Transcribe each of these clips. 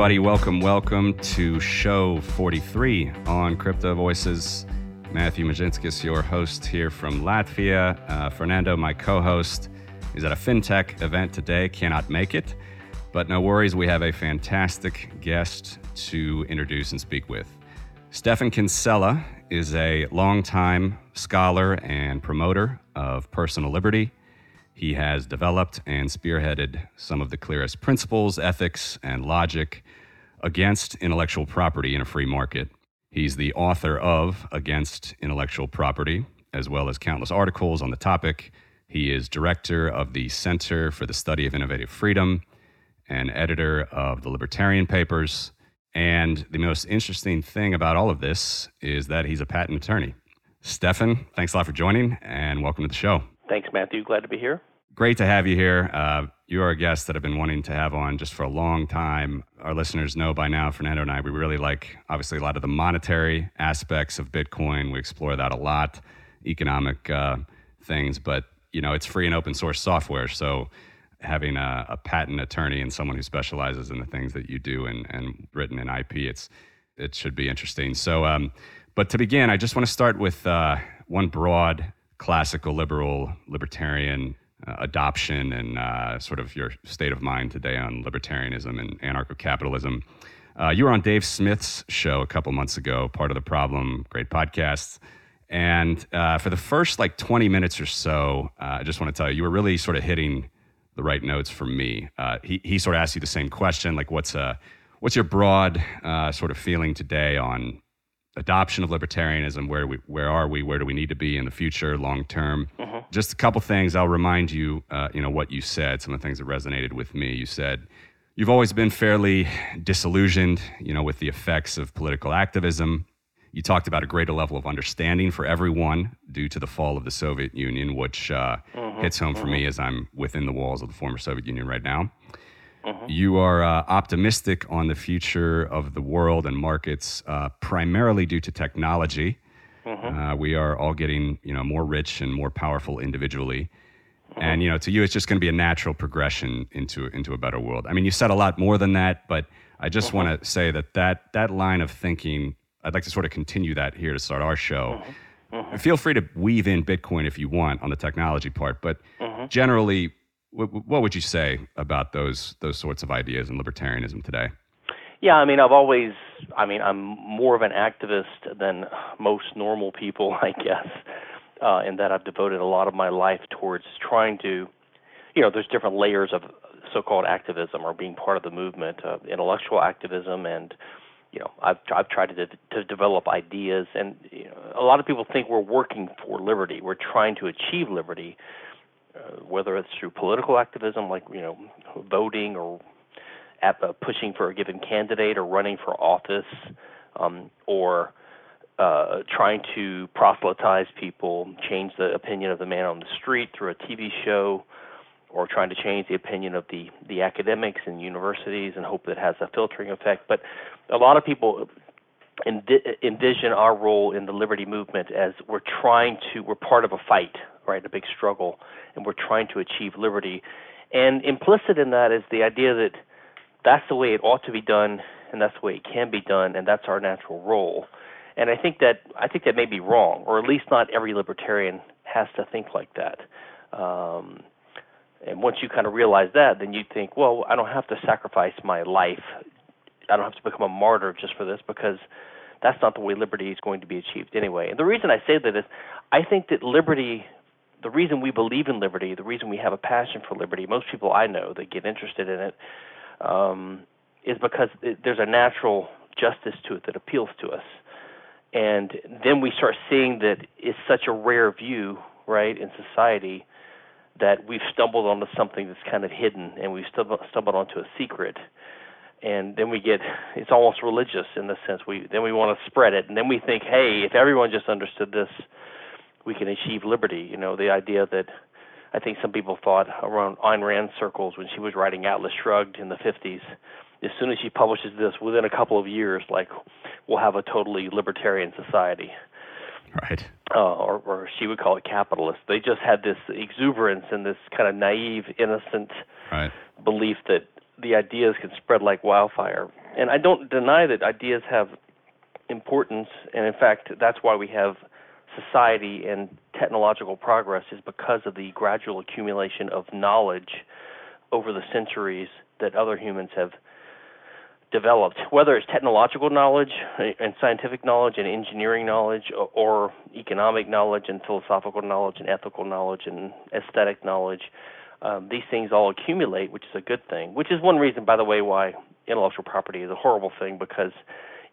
everybody. Welcome, welcome to show 43 on Crypto Voices. Matthew Mezinskis, your host here from Latvia. Uh, Fernando, my co host, is at a fintech event today, cannot make it. But no worries, we have a fantastic guest to introduce and speak with. Stephan Kinsella is a longtime scholar and promoter of personal liberty he has developed and spearheaded some of the clearest principles, ethics, and logic against intellectual property in a free market. He's the author of Against Intellectual Property, as well as countless articles on the topic. He is director of the Center for the Study of Innovative Freedom and editor of the Libertarian Papers. And the most interesting thing about all of this is that he's a patent attorney. Stephan, thanks a lot for joining and welcome to the show. Thanks, Matthew. Glad to be here great to have you here. Uh, you are a guest that I've been wanting to have on just for a long time. Our listeners know by now, Fernando and I, we really like obviously a lot of the monetary aspects of Bitcoin. We explore that a lot, economic uh, things, but you know, it's free and open source software. So having a, a, patent attorney and someone who specializes in the things that you do and, and written in IP, it's it should be interesting. So, um, but to begin, I just want to start with uh, one broad classical liberal libertarian uh, adoption and uh, sort of your state of mind today on libertarianism and anarcho capitalism. Uh, you were on Dave Smith's show a couple months ago, part of the problem, great podcast. And uh, for the first like 20 minutes or so, uh, I just want to tell you, you were really sort of hitting the right notes for me. Uh, he, he sort of asked you the same question, like, what's, a, what's your broad sort of feeling today on adoption of libertarianism? Where, we, where are we? Where do we need to be in the future, long term? Mm-hmm just a couple things. I'll remind you, uh, you know, what you said. Some of the things that resonated with me. You said you've always been fairly disillusioned, you know, with the effects of political activism. You talked about a greater level of understanding for everyone due to the fall of the Soviet Union, which uh, mm-hmm, hits home mm-hmm. for me mm-hmm. as I'm within the walls of the former Soviet Union right now. Mm-hmm. You are uh, optimistic on the future of the world and markets, uh, primarily due to technology. Mm-hmm. Uh, we are all getting you know more rich and more powerful individually. Mm-hmm. And you know, to you, it's just going to be a natural progression into into a better world. I mean, you said a lot more than that, but I just mm-hmm. want to say that that that line of thinking, I'd like to sort of continue that here to start our show. Mm-hmm. Mm-hmm. Feel free to weave in Bitcoin if you want on the technology part, but generally, what would you say about those those sorts of ideas in libertarianism today? Yeah, I mean, I've always, I mean, I'm more of an activist than most normal people, I guess, uh, in that I've devoted a lot of my life towards trying to, you know, there's different layers of so-called activism or being part of the movement, uh, intellectual activism, and you know, I've I've tried to to develop ideas, and you know, a lot of people think we're working for liberty, we're trying to achieve liberty, uh, whether it's through political activism, like you know, voting or at, uh, pushing for a given candidate or running for office um, or uh, trying to proselytize people, change the opinion of the man on the street through a TV show, or trying to change the opinion of the the academics and universities and hope that has a filtering effect. But a lot of people envision our role in the liberty movement as we're trying to we're part of a fight, right, a big struggle, and we're trying to achieve liberty. And implicit in that is the idea that that's the way it ought to be done, and that's the way it can be done, and that's our natural role. And I think that I think that may be wrong, or at least not every libertarian has to think like that. Um, and once you kind of realize that, then you think, well, I don't have to sacrifice my life. I don't have to become a martyr just for this because that's not the way liberty is going to be achieved anyway. And the reason I say that is I think that liberty, the reason we believe in liberty, the reason we have a passion for liberty, most people I know that get interested in it um, is because it, there's a natural justice to it that appeals to us. And then we start seeing that it's such a rare view, right, in society that we've stumbled onto something that's kind of hidden and we've stumbled, stumbled onto a secret. And then we get it's almost religious in the sense we then we want to spread it and then we think, hey, if everyone just understood this, we can achieve liberty. You know, the idea that I think some people thought around Ayn Rand circles when she was writing Atlas Shrugged in the 50s. As soon as she publishes this, within a couple of years, like we'll have a totally libertarian society. Right. Uh, or, or she would call it capitalist. They just had this exuberance and this kind of naive, innocent right. belief that the ideas can spread like wildfire. And I don't deny that ideas have importance, and in fact, that's why we have society and technological progress is because of the gradual accumulation of knowledge over the centuries that other humans have developed, whether it's technological knowledge uh, and scientific knowledge and engineering knowledge or economic knowledge and philosophical knowledge and ethical knowledge and aesthetic knowledge. Um, these things all accumulate, which is a good thing. Which is one reason, by the way, why intellectual property is a horrible thing because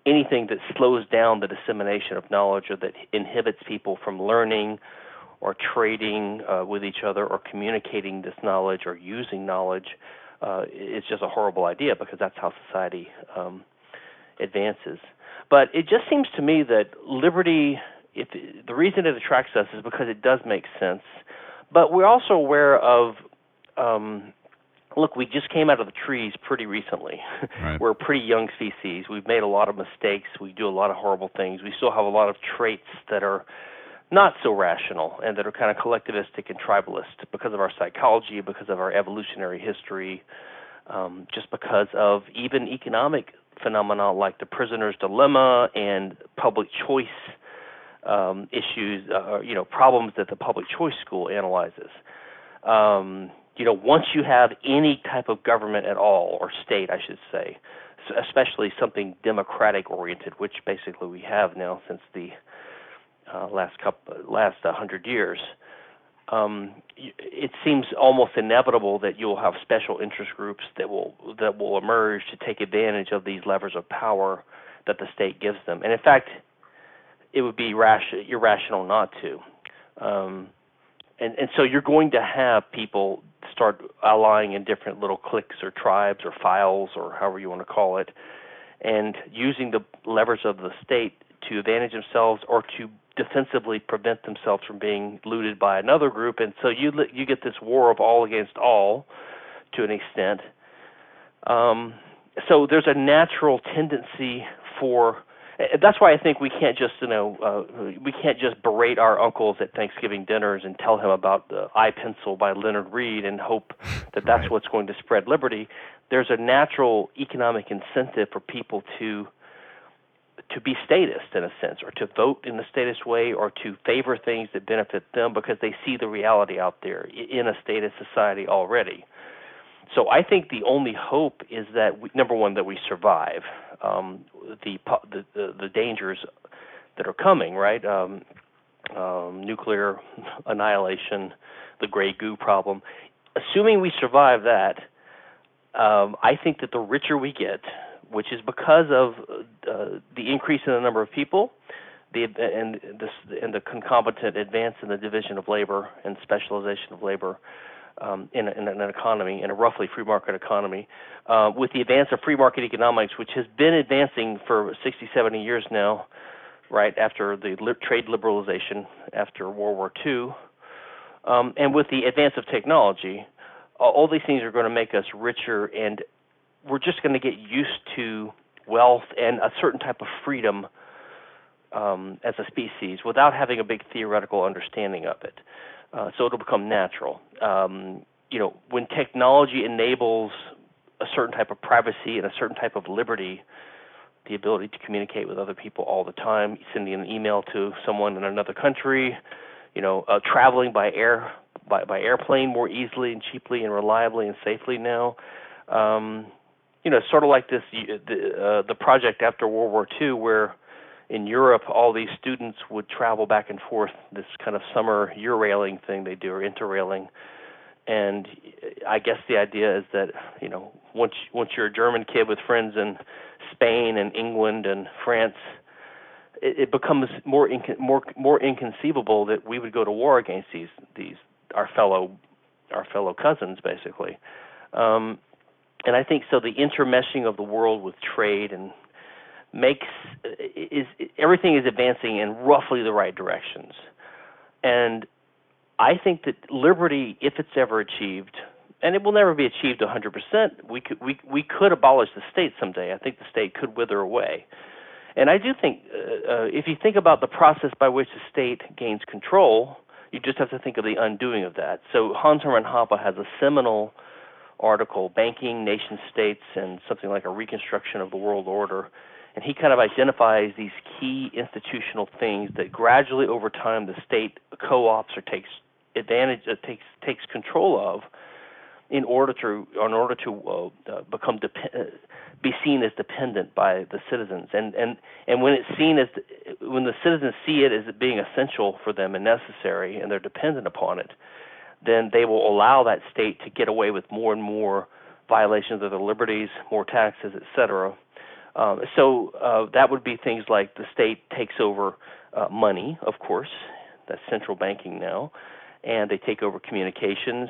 anything that slows down the dissemination of knowledge or that inhibits people from learning or trading uh, with each other or communicating this knowledge or using knowledge uh, is just a horrible idea because that's how society um, advances. But it just seems to me that liberty, if the reason it attracts us is because it does make sense, but we're also aware of um, look, we just came out of the trees pretty recently. Right. We're a pretty young species. We've made a lot of mistakes. We do a lot of horrible things. We still have a lot of traits that are not so rational and that are kind of collectivistic and tribalist because of our psychology, because of our evolutionary history, um, just because of even economic phenomena like the prisoner's dilemma and public choice um, issues, uh, you know, problems that the public choice school analyzes. Um, you know, once you have any type of government at all, or state, I should say, especially something democratic oriented, which basically we have now since the uh, last couple, last hundred years, um, it seems almost inevitable that you'll have special interest groups that will that will emerge to take advantage of these levers of power that the state gives them. And in fact, it would be rash- irrational not to. Um, and and so you're going to have people start allying in different little cliques or tribes or files or however you want to call it, and using the levers of the state to advantage themselves or to defensively prevent themselves from being looted by another group. And so you you get this war of all against all to an extent. Um, so there's a natural tendency for that's why I think we can't just you know uh, we can't just berate our uncles at Thanksgiving dinners and tell him about the I Pencil by Leonard Read and hope that that's right. what's going to spread liberty. There's a natural economic incentive for people to to be statist in a sense, or to vote in a statist way, or to favor things that benefit them because they see the reality out there in a statist society already. So I think the only hope is that we, number one that we survive um, the, the, the dangers that are coming, right? Um, um, nuclear annihilation, the gray goo problem. Assuming we survive that, um, I think that the richer we get, which is because of uh, the increase in the number of people, the and this and the concomitant advance in the division of labor and specialization of labor, um, in, a, in, an economy, in a roughly free market economy, uh, with the advance of free market economics, which has been advancing for 60, 70 years now, right after the li- trade liberalization after World War II, um, and with the advance of technology, all, these things are going to make us richer, and we're just going to get used to wealth and a certain type of freedom um, as a species without having a big theoretical understanding of it. Uh, so it'll become natural. Um, you know, when technology enables a certain type of privacy and a certain type of liberty, the ability to communicate with other people all the time, sending an email to someone in another country, you know, uh, traveling by air by, by airplane more easily and cheaply and reliably and safely now. Um, you know, sort of like this the uh, the project after World War II, where in Europe, all these students would travel back and forth this kind of summer Eurailing thing they do or interrailing. And I guess the idea is that you know once once you're a German kid with friends in Spain and England and France, it, it becomes more inc- more more inconceivable that we would go to war against these these our fellow our fellow cousins basically. Um, and I think so. The intermeshing of the world with trade and makes is everything is advancing in roughly the right directions, and I think that liberty, if it's ever achieved, and it will never be achieved 100%, we could we we could abolish the state someday. I think the state could wither away, and I do think uh, uh, if you think about the process by which the state gains control, you just have to think of the undoing of that. So Hans Hermann Hoppe has a seminal article, Banking, Nation States, and something like a reconstruction of the world order. And he kind of identifies these key institutional things that gradually over time the state co-ops or takes advantage, uh, takes takes control of, in order to in order to uh, become uh, be seen as dependent by the citizens. And and and when it's seen as when the citizens see it as being essential for them and necessary, and they're dependent upon it, then they will allow that state to get away with more and more violations of their liberties, more taxes, etc. Um, so uh, that would be things like the state takes over uh, money, of course, that's central banking now, and they take over communications,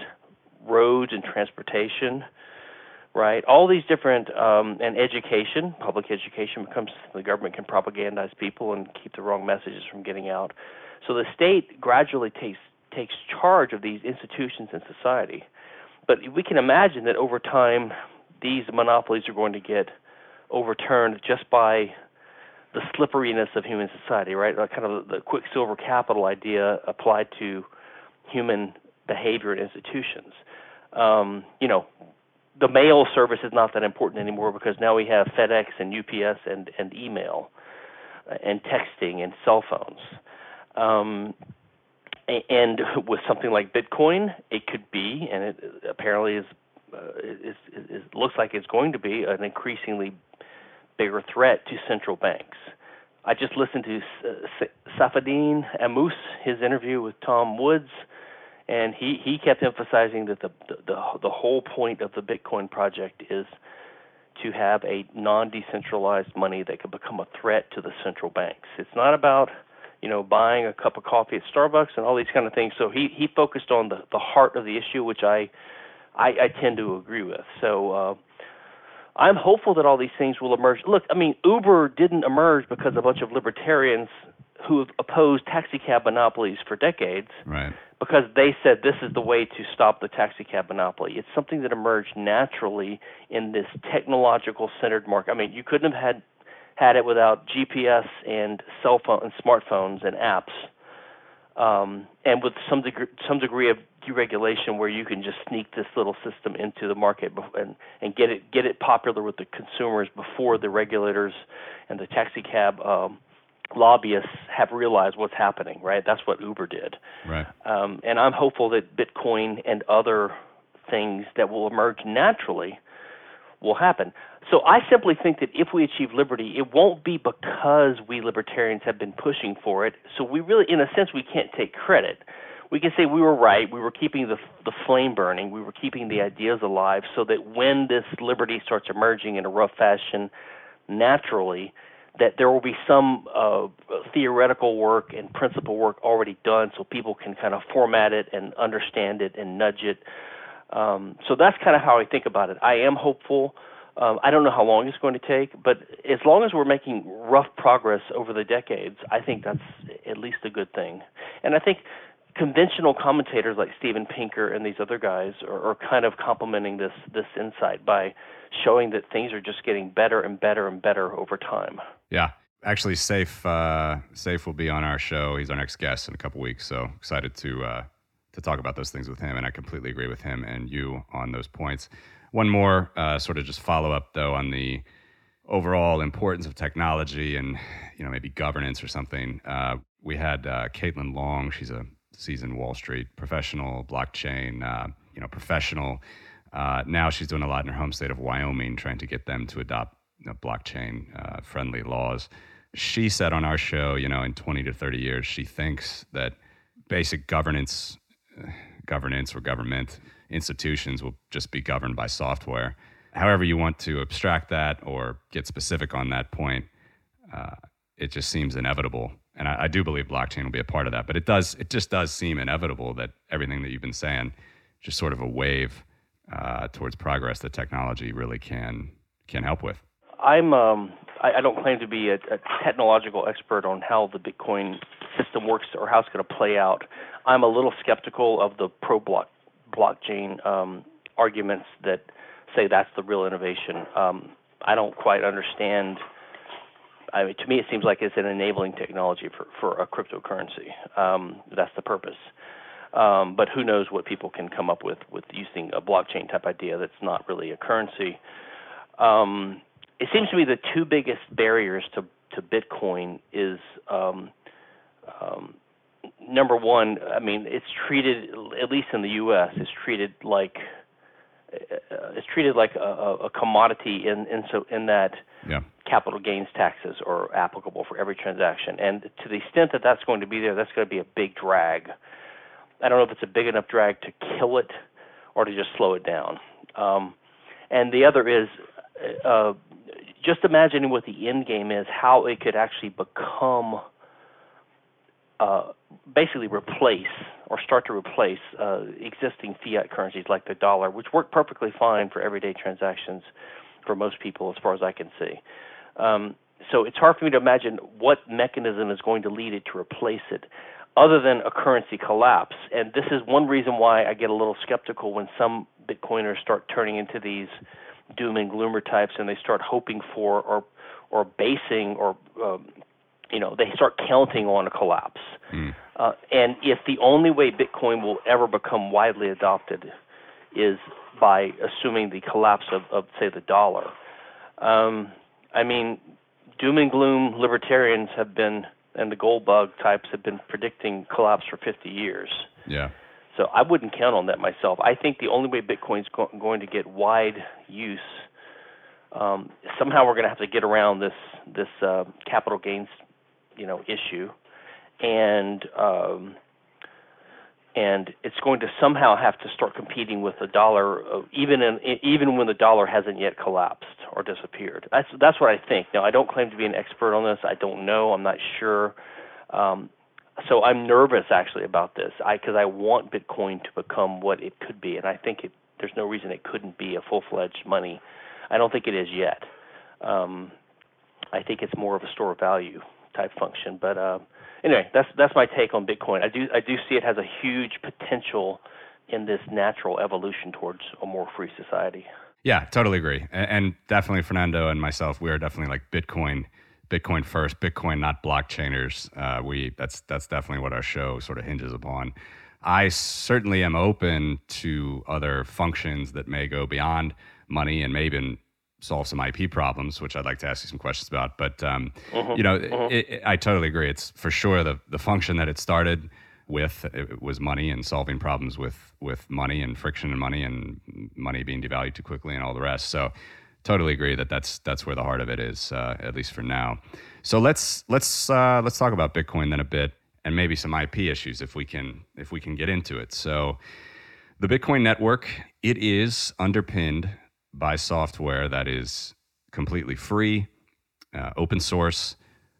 roads and transportation, right? All these different um, and education, public education becomes the government can propagandize people and keep the wrong messages from getting out. So the state gradually takes takes charge of these institutions in society. But we can imagine that over time, these monopolies are going to get overturned just by the slipperiness of human society, right? Like kind of the quicksilver capital idea applied to human behavior and institutions. Um, you know, the mail service is not that important anymore because now we have FedEx and UPS and, and email uh, and texting and cell phones. Um, and with something like Bitcoin, it could be, and it apparently is, uh, is, is, looks like it's going to be an increasingly bigger threat to central banks. I just listened to uh, Saifedean Ammous, his interview with Tom Woods, and he, he kept emphasizing that the, the the whole point of the Bitcoin project is to have a non-decentralized money that could become a threat to the central banks. It's not about you know buying a cup of coffee at Starbucks and all these kind of things. So he he focused on the the heart of the issue, which I I, I tend to agree with. So. Uh, I'm hopeful that all these things will emerge. Look, I mean, Uber didn't emerge because a bunch of libertarians who have opposed taxicab monopolies for decades, right. because they said this is the way to stop the taxicab monopoly. It's something that emerged naturally in this technological centered market. I mean, you couldn't have had had it without GPS and cell phone and smartphones and apps, um, and with some degree some degree of deregulation where you can just sneak this little system into the market and and get it get it popular with the consumers before the regulators and the taxi cab um, lobbyists have realized what's happening. Right, that's what Uber did. Right. Um, and I'm hopeful that Bitcoin and other things that will emerge naturally will happen. So I simply think that if we achieve liberty, it won't be because we libertarians have been pushing for it. So we really, in a sense, we can't take credit we can say we were right. We were keeping the the flame burning. We were keeping the ideas alive, so that when this liberty starts emerging in a rough fashion, naturally, that there will be some uh, theoretical work and principle work already done, so people can kind of format it and understand it and nudge it. Um, so that's kind of how I think about it. I am hopeful. Um, I don't know how long it's going to take, but as long as we're making rough progress over the decades, I think that's at least a good thing. And I think conventional commentators like Steven Pinker and these other guys are, are kind of complementing this this insight by showing that things are just getting better and better and better over time. Yeah. Actually, Safe uh, Saif will be on our show. He's our next guest in a couple weeks, so excited to uh, to talk about those things with him. And I completely agree with him and you on those points. One more uh, sort of just follow up though on the overall importance of technology and you know maybe governance or something. Uh, we had uh, Caitlin Long. She's a seasoned Wall Street professional, blockchain, uh, you know, professional. Uh, now she's doing a lot in her home state of Wyoming, trying to get them to adopt you know, blockchain uh, friendly laws. She said on our show, you know, in 20 to 30 years, she thinks that basic governance, governance or government institutions will just be governed by software. However, you want to abstract that or get specific on that point, uh, it just seems inevitable and I, I, do believe blockchain will be a part of that. But it does, it just does seem inevitable that everything that you've been saying, just sort of a wave uh, towards progress that technology really can can help with. I'm, um, I, I, don't claim to be a, a, technological expert on how the Bitcoin system works or how it's going to play out. I'm a little skeptical of the pro block blockchain um, arguments that say that's the real innovation. Um, I don't quite understand I mean, to me, it seems like it's an enabling technology for, for a cryptocurrency. Um, that's the purpose. Um, but who knows what people can come up with with using a blockchain type idea that's not really a currency. Um, it seems to me the two biggest barriers to to Bitcoin is um, um, number one. I mean, it's treated at least in the U.S. It's treated like uh, it's treated like a, a commodity in in so in that yeah. Capital gains taxes are applicable for every transaction, and to the extent that that's going to be there, that's going to be a big drag. I don't know if it's a big enough drag to kill it or to just slow it down. Um, and the other is uh, just imagining what the end game is, how it could actually become uh, basically replace or start to replace uh, existing fiat currencies like the dollar, which work perfectly fine for everyday transactions for most people, as far as I can see. Um, so it's hard for me to imagine what mechanism is going to lead it to replace it, other than a currency collapse. And this is one reason why I get a little skeptical when some Bitcoiners start turning into these doom and gloomer types, and they start hoping for or or basing or um, you know they start counting on a collapse. Mm. Uh, and if the only way Bitcoin will ever become widely adopted is by assuming the collapse of, of say the dollar, um, I mean, doom and gloom libertarians have been and the gold bug types have been predicting collapse for 50 years. Yeah. So I wouldn't count on that myself. I think the only way Bitcoin's go- going to get wide use, um, somehow we're going to have to get around this this uh, capital gains you know issue, and um, and it's going to somehow have to start competing with the dollar, uh, even in even when the dollar hasn't yet collapsed or disappeared. That's that's what I think. Now I don't claim to be an expert on this. I don't know. I'm not sure. Um, so I'm nervous actually about this, I because I want Bitcoin to become what it could be, and I think it, there's no reason it couldn't be a full-fledged money. I don't think it is yet. Um, I think it's more of a store of value type function. But uh, anyway, that's that's my take on Bitcoin. I do I do see it has a huge potential in this natural evolution towards a more free society. Yeah, totally agree, and, definitely Fernando and myself, we are definitely like Bitcoin. Bitcoin first, Bitcoin not blockchainers. Uh, we that's that's definitely what our show sort of hinges upon. I certainly am open to other functions that may go beyond money and maybe solve some IP problems, which I'd like to ask you some questions about. But um, mm-hmm. you know, mm-hmm. it, it, I totally agree. It's for sure the the function that it started with it was money and solving problems with with money and friction and money and money being devalued too quickly and all the rest. So totally agree that that's that's where the heart of it is, uh, at least for now. So let's let's uh, let's talk about Bitcoin then a bit and maybe some IP issues if we can if we can get into it. So the Bitcoin network it is underpinned by software that is completely free, uh, open source,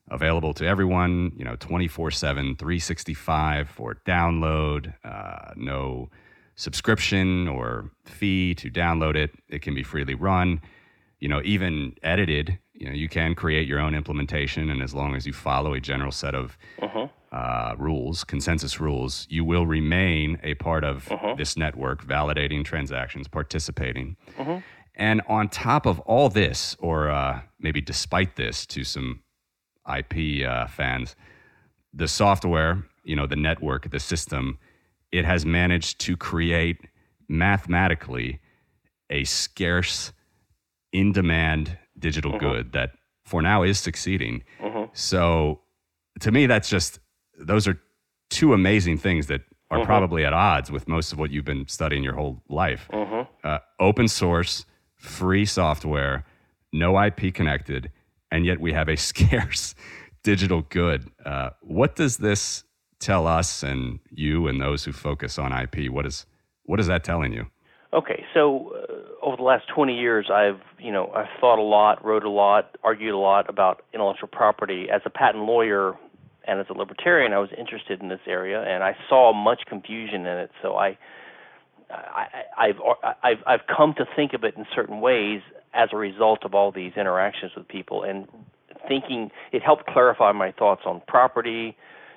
available to everyone, you know, 24 7, 365 for download, uh, no subscription or fee to download it. It can be freely run, you know, even edited. You know, you can create your own implementation, and as long as you follow a general set of uh-huh. uh, rules, consensus rules, you will remain a part of uh-huh. this network, validating transactions, participating. Uh-huh. And on top of all this, or uh, maybe despite this to some IP uh, fans, the software, you know, the network, the system, it has managed to create mathematically a scarce, in demand digital mm-hmm. good that for now is succeeding. Mm-hmm. So to me, that's just, those are two amazing things that are mm-hmm. probably at odds with most of what you've been studying your whole life. Uh, open source free software, no IP connected, and yet we have a scarce digital good. Uh, what does this tell us and you and those who focus on IP? What is what is that telling you? Okay, so uh, over the last 20 years, I've you know I've thought a lot, wrote a lot, argued a lot about intellectual property. As a patent lawyer and as a libertarian, I was interested in this area, and I saw much confusion in it. So I I, have I've I've come to think of it in certain ways as a result of all these interactions with people and thinking it helped clarify my thoughts on property,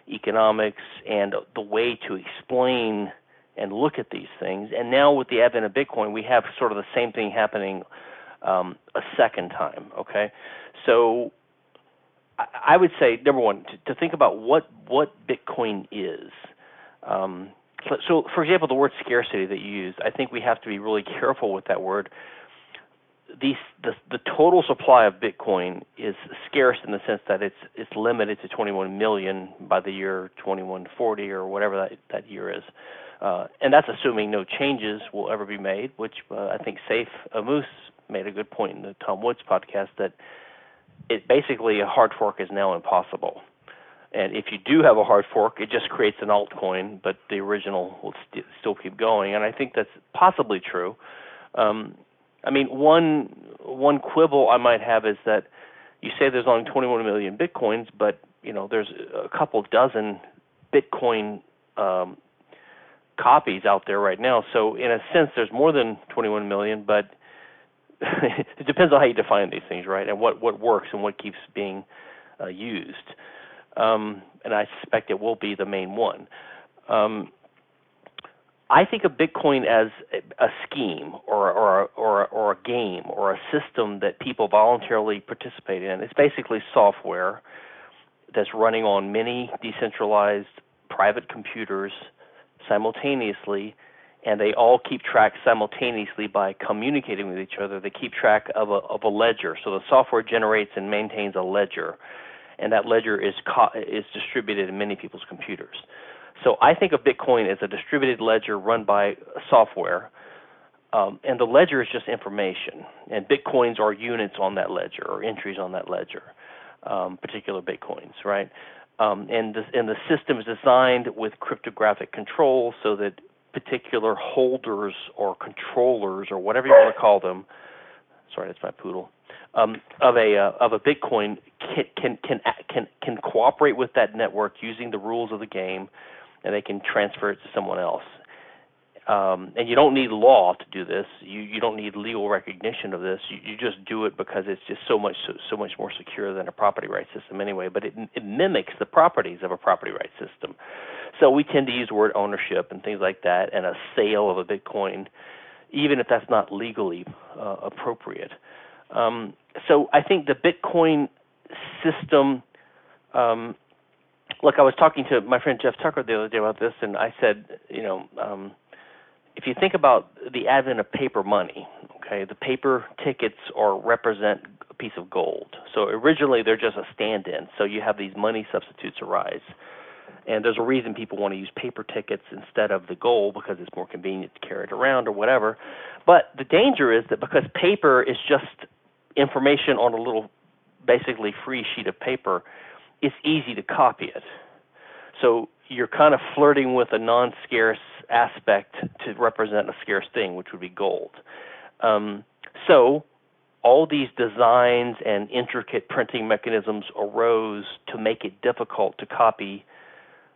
economics, and the way to explain and look at these things. And now with the advent of Bitcoin, we have sort of the same thing happening um, a second time. Okay, so I, would say number one to, to think about what what Bitcoin is. Um, so, for example, the word scarcity that you used, I think we have to be really careful with that word. These, the, the total supply of Bitcoin is scarce in the sense that it's it's limited to 21 million by the year 2140 or whatever that that year is, uh, and that's assuming no changes will ever be made. Which uh, I think Saif Ammous made a good point in the Tom Woods podcast that it basically a hard fork is now impossible. And if you do have a hard fork, it just creates an altcoin, but the original will st- still keep going. And I think that's possibly true. Um, I mean, one one quibble I might have is that you say there's only 21 million bitcoins, but you know there's a couple dozen Bitcoin um, copies out there right now. So in a sense, there's more than 21 million, but it depends on how you define these things, right? And what what works and what keeps being uh, used um, and I suspect it will be the main one. Um, I think of Bitcoin as a scheme or, or, or, or a game or a system that people voluntarily participate in. It's basically software that's running on many decentralized private computers simultaneously, and they all keep track simultaneously by communicating with each other. They keep track of a, of a ledger. So the software generates and maintains a ledger and that ledger is co- is distributed in many people's computers. So I think of Bitcoin as a distributed ledger run by software, um, and the ledger is just information, and Bitcoins are units on that ledger or entries on that ledger, um, particular Bitcoins, right? Um, and and the system is designed with cryptographic control so that particular holders or controllers or whatever you want to call them. Sorry, that's my poodle um, of a uh, of a Bitcoin can, can can can can cooperate with that network using the rules of the game, and they can transfer it to someone else. Um, and you don't need law to do this. You you don't need legal recognition of this. You, you just do it because it's just so much so, so much more secure than a property rights system anyway. But it it mimics the properties of a property rights system. So we tend to use the word ownership and things like that, and a sale of a Bitcoin, even if that's not legally uh, appropriate. Um, so I think the Bitcoin system. Um, look, I was talking to my friend Jeff Tucker the other day about this, and I said, you know, um, if you think about the advent of paper money, okay, the paper tickets or represent a piece of gold. So originally they're just a stand-in. So you have these money substitutes arise. And there's a reason people want to use paper tickets instead of the gold because it's more convenient to carry it around or whatever. But the danger is that because paper is just information on a little basically free sheet of paper, it's easy to copy it. So you're kind of flirting with a non scarce aspect to represent a scarce thing, which would be gold. Um, so all these designs and intricate printing mechanisms arose to make it difficult to copy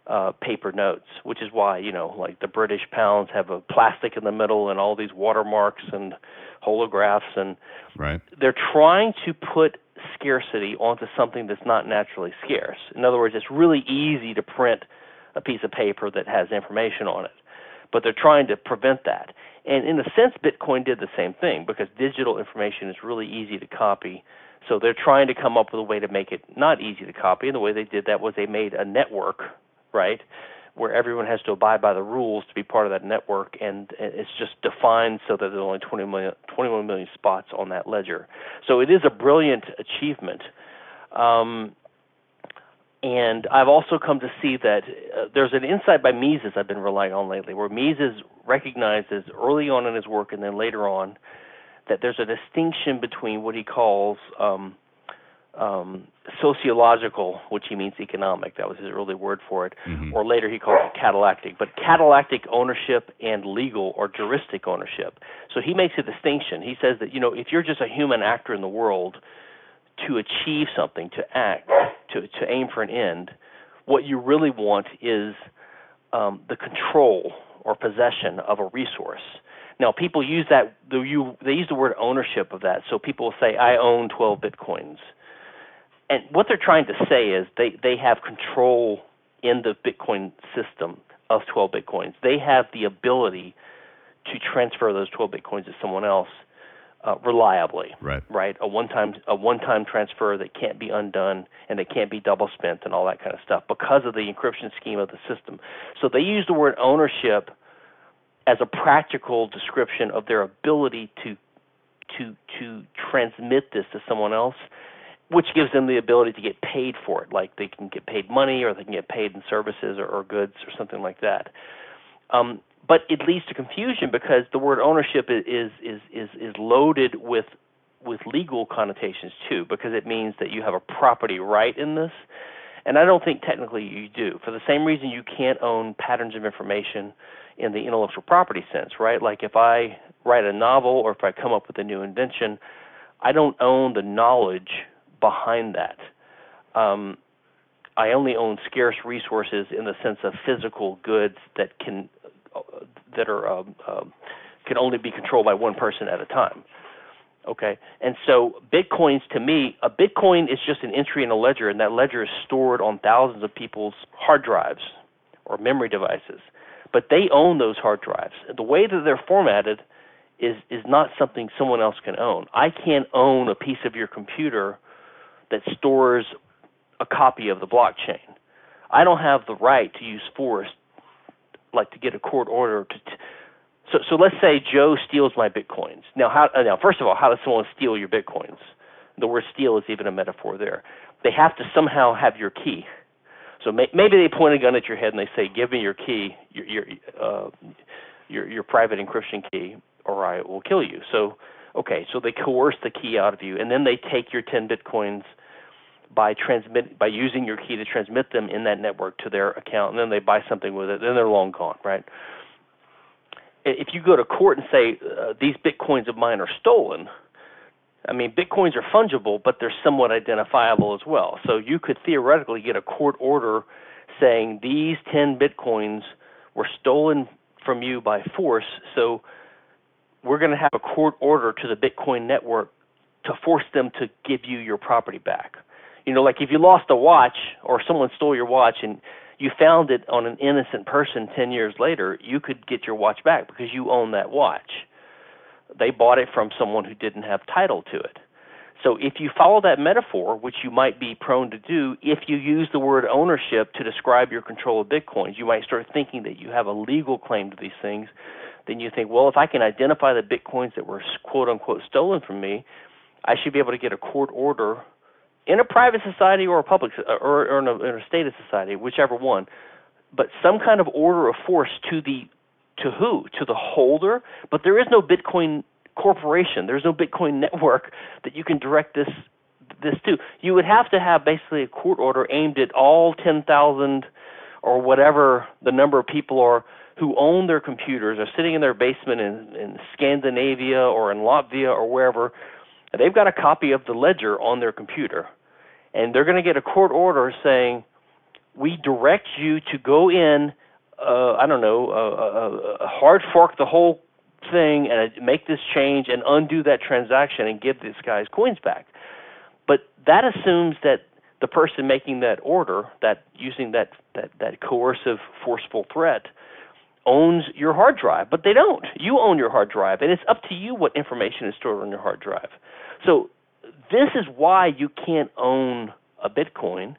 uh, paper notes, which is why you know, like the British pounds have a plastic in the middle and all these watermarks and holographs, and right. they're trying to put scarcity onto something that's not naturally scarce. In other words, it's really easy to print a piece of paper that has information on it, but they're trying to prevent that. And in a sense, Bitcoin did the same thing because digital information is really easy to copy. So they're trying to come up with a way to make it not easy to copy. And the way they did that was they made a network right? Where everyone has to abide by the rules to be part of that network, and it's just defined so that there's only 20 million, 21 million spots on that ledger. So it is a brilliant achievement. Um, and I've also come to see that uh, there's an insight by Mises I've been relying on lately, where Mises recognizes early on in his work and then later on that there's a distinction between what he calls um, um, sociological, which he means economic. That was his early word for it. Mm-hmm. Or later he calls it catallactic. But catallactic ownership and legal or juristic ownership. So he makes a distinction. He says that you know if you're just a human actor in the world, to achieve something, to act, to to aim for an end, what you really want is um, the control or possession of a resource. Now, people use that. They use the word ownership of that. So people will say, "I own 12 bitcoins." And what they're trying to say is they they have control in the Bitcoin system of 12 bitcoins. They have the ability to transfer those 12 bitcoins to someone else uh, reliably. Right. Right. A one-time a one-time transfer that can't be undone and that can't be double spent and all that kind of stuff because of the encryption scheme of the system. So they use the word ownership as a practical description of their ability to to to transmit this to someone else, which gives them the ability to get paid for it. Like they can get paid money or they can get paid in services or, or goods or something like that. Um, but it leads to confusion because the word ownership is is is is loaded with with legal connotations too, because it means that you have a property right in this. And I don't think technically you do. For the same reason you can't own patterns of information in the intellectual property sense, right? Like if I write a novel or if I come up with a new invention, I don't own the knowledge behind that. Um, I only own scarce resources in the sense of physical goods that can that are um, um, can only be controlled by one person at a time. Okay, and so bitcoins to me, a bitcoin is just an entry in a ledger, and that ledger is stored on thousands of people's hard drives or memory devices. But they own those hard drives. The way that they're formatted is is not something someone else can own. I can't own a piece of your computer that stores a copy of the blockchain. I don't have the right to use force like to get a court order to. T- so so let's say Joe steals my bitcoins. Now how now first of all, how does someone steal your bitcoins? The word steal is even a metaphor there. They have to somehow have your key. So may, maybe they point a gun at your head and they say, "Give me your key, your your uh, your, your private encryption key, or I will kill you." So okay, so they coerce the key out of you, and then they take your 10 bitcoins by transmit by using your key to transmit them in that network to their account, and then they buy something with it, then they're long gone, right? If you go to court and say uh, these bitcoins of mine are stolen, I mean bitcoins are fungible, but they're somewhat identifiable as well. So you could theoretically get a court order saying these 10 bitcoins were stolen from you by force, so we're going to have a court order to the Bitcoin network to force them to give you your property back. You know, like if you lost a watch or someone stole your watch and you found it on an innocent person 10 years later, you could get your watch back because you own that watch. They bought it from someone who didn't have title to it. So if you follow that metaphor, which you might be prone to do, if you use the word ownership to describe your control of bitcoins, you might start thinking that you have a legal claim to these things. Then you think, well, if I can identify the bitcoins that were quote unquote stolen from me, I should be able to get a court order in a private society or a public uh, or, or in, a, in a state of society, whichever one, but some kind of order of force to the to who to the holder. But there is no Bitcoin corporation. There's no Bitcoin network that you can direct this this to. You would have to have basically a court order aimed at all ten thousand or whatever the number of people are who own their computers are sitting in their basement in, in Scandinavia or in Latvia or wherever they've got a copy of the ledger on their computer, and they're going to get a court order saying, "We direct you to go in, uh, I don't know, uh, uh, hard fork the whole thing and make this change and undo that transaction and give this guy's coins back." But that assumes that the person making that order, that using that that that coercive, forceful threat, owns your hard drive, but they don't. You own your hard drive, and it's up to you what information is stored on your hard drive. So this is why you can't own a Bitcoin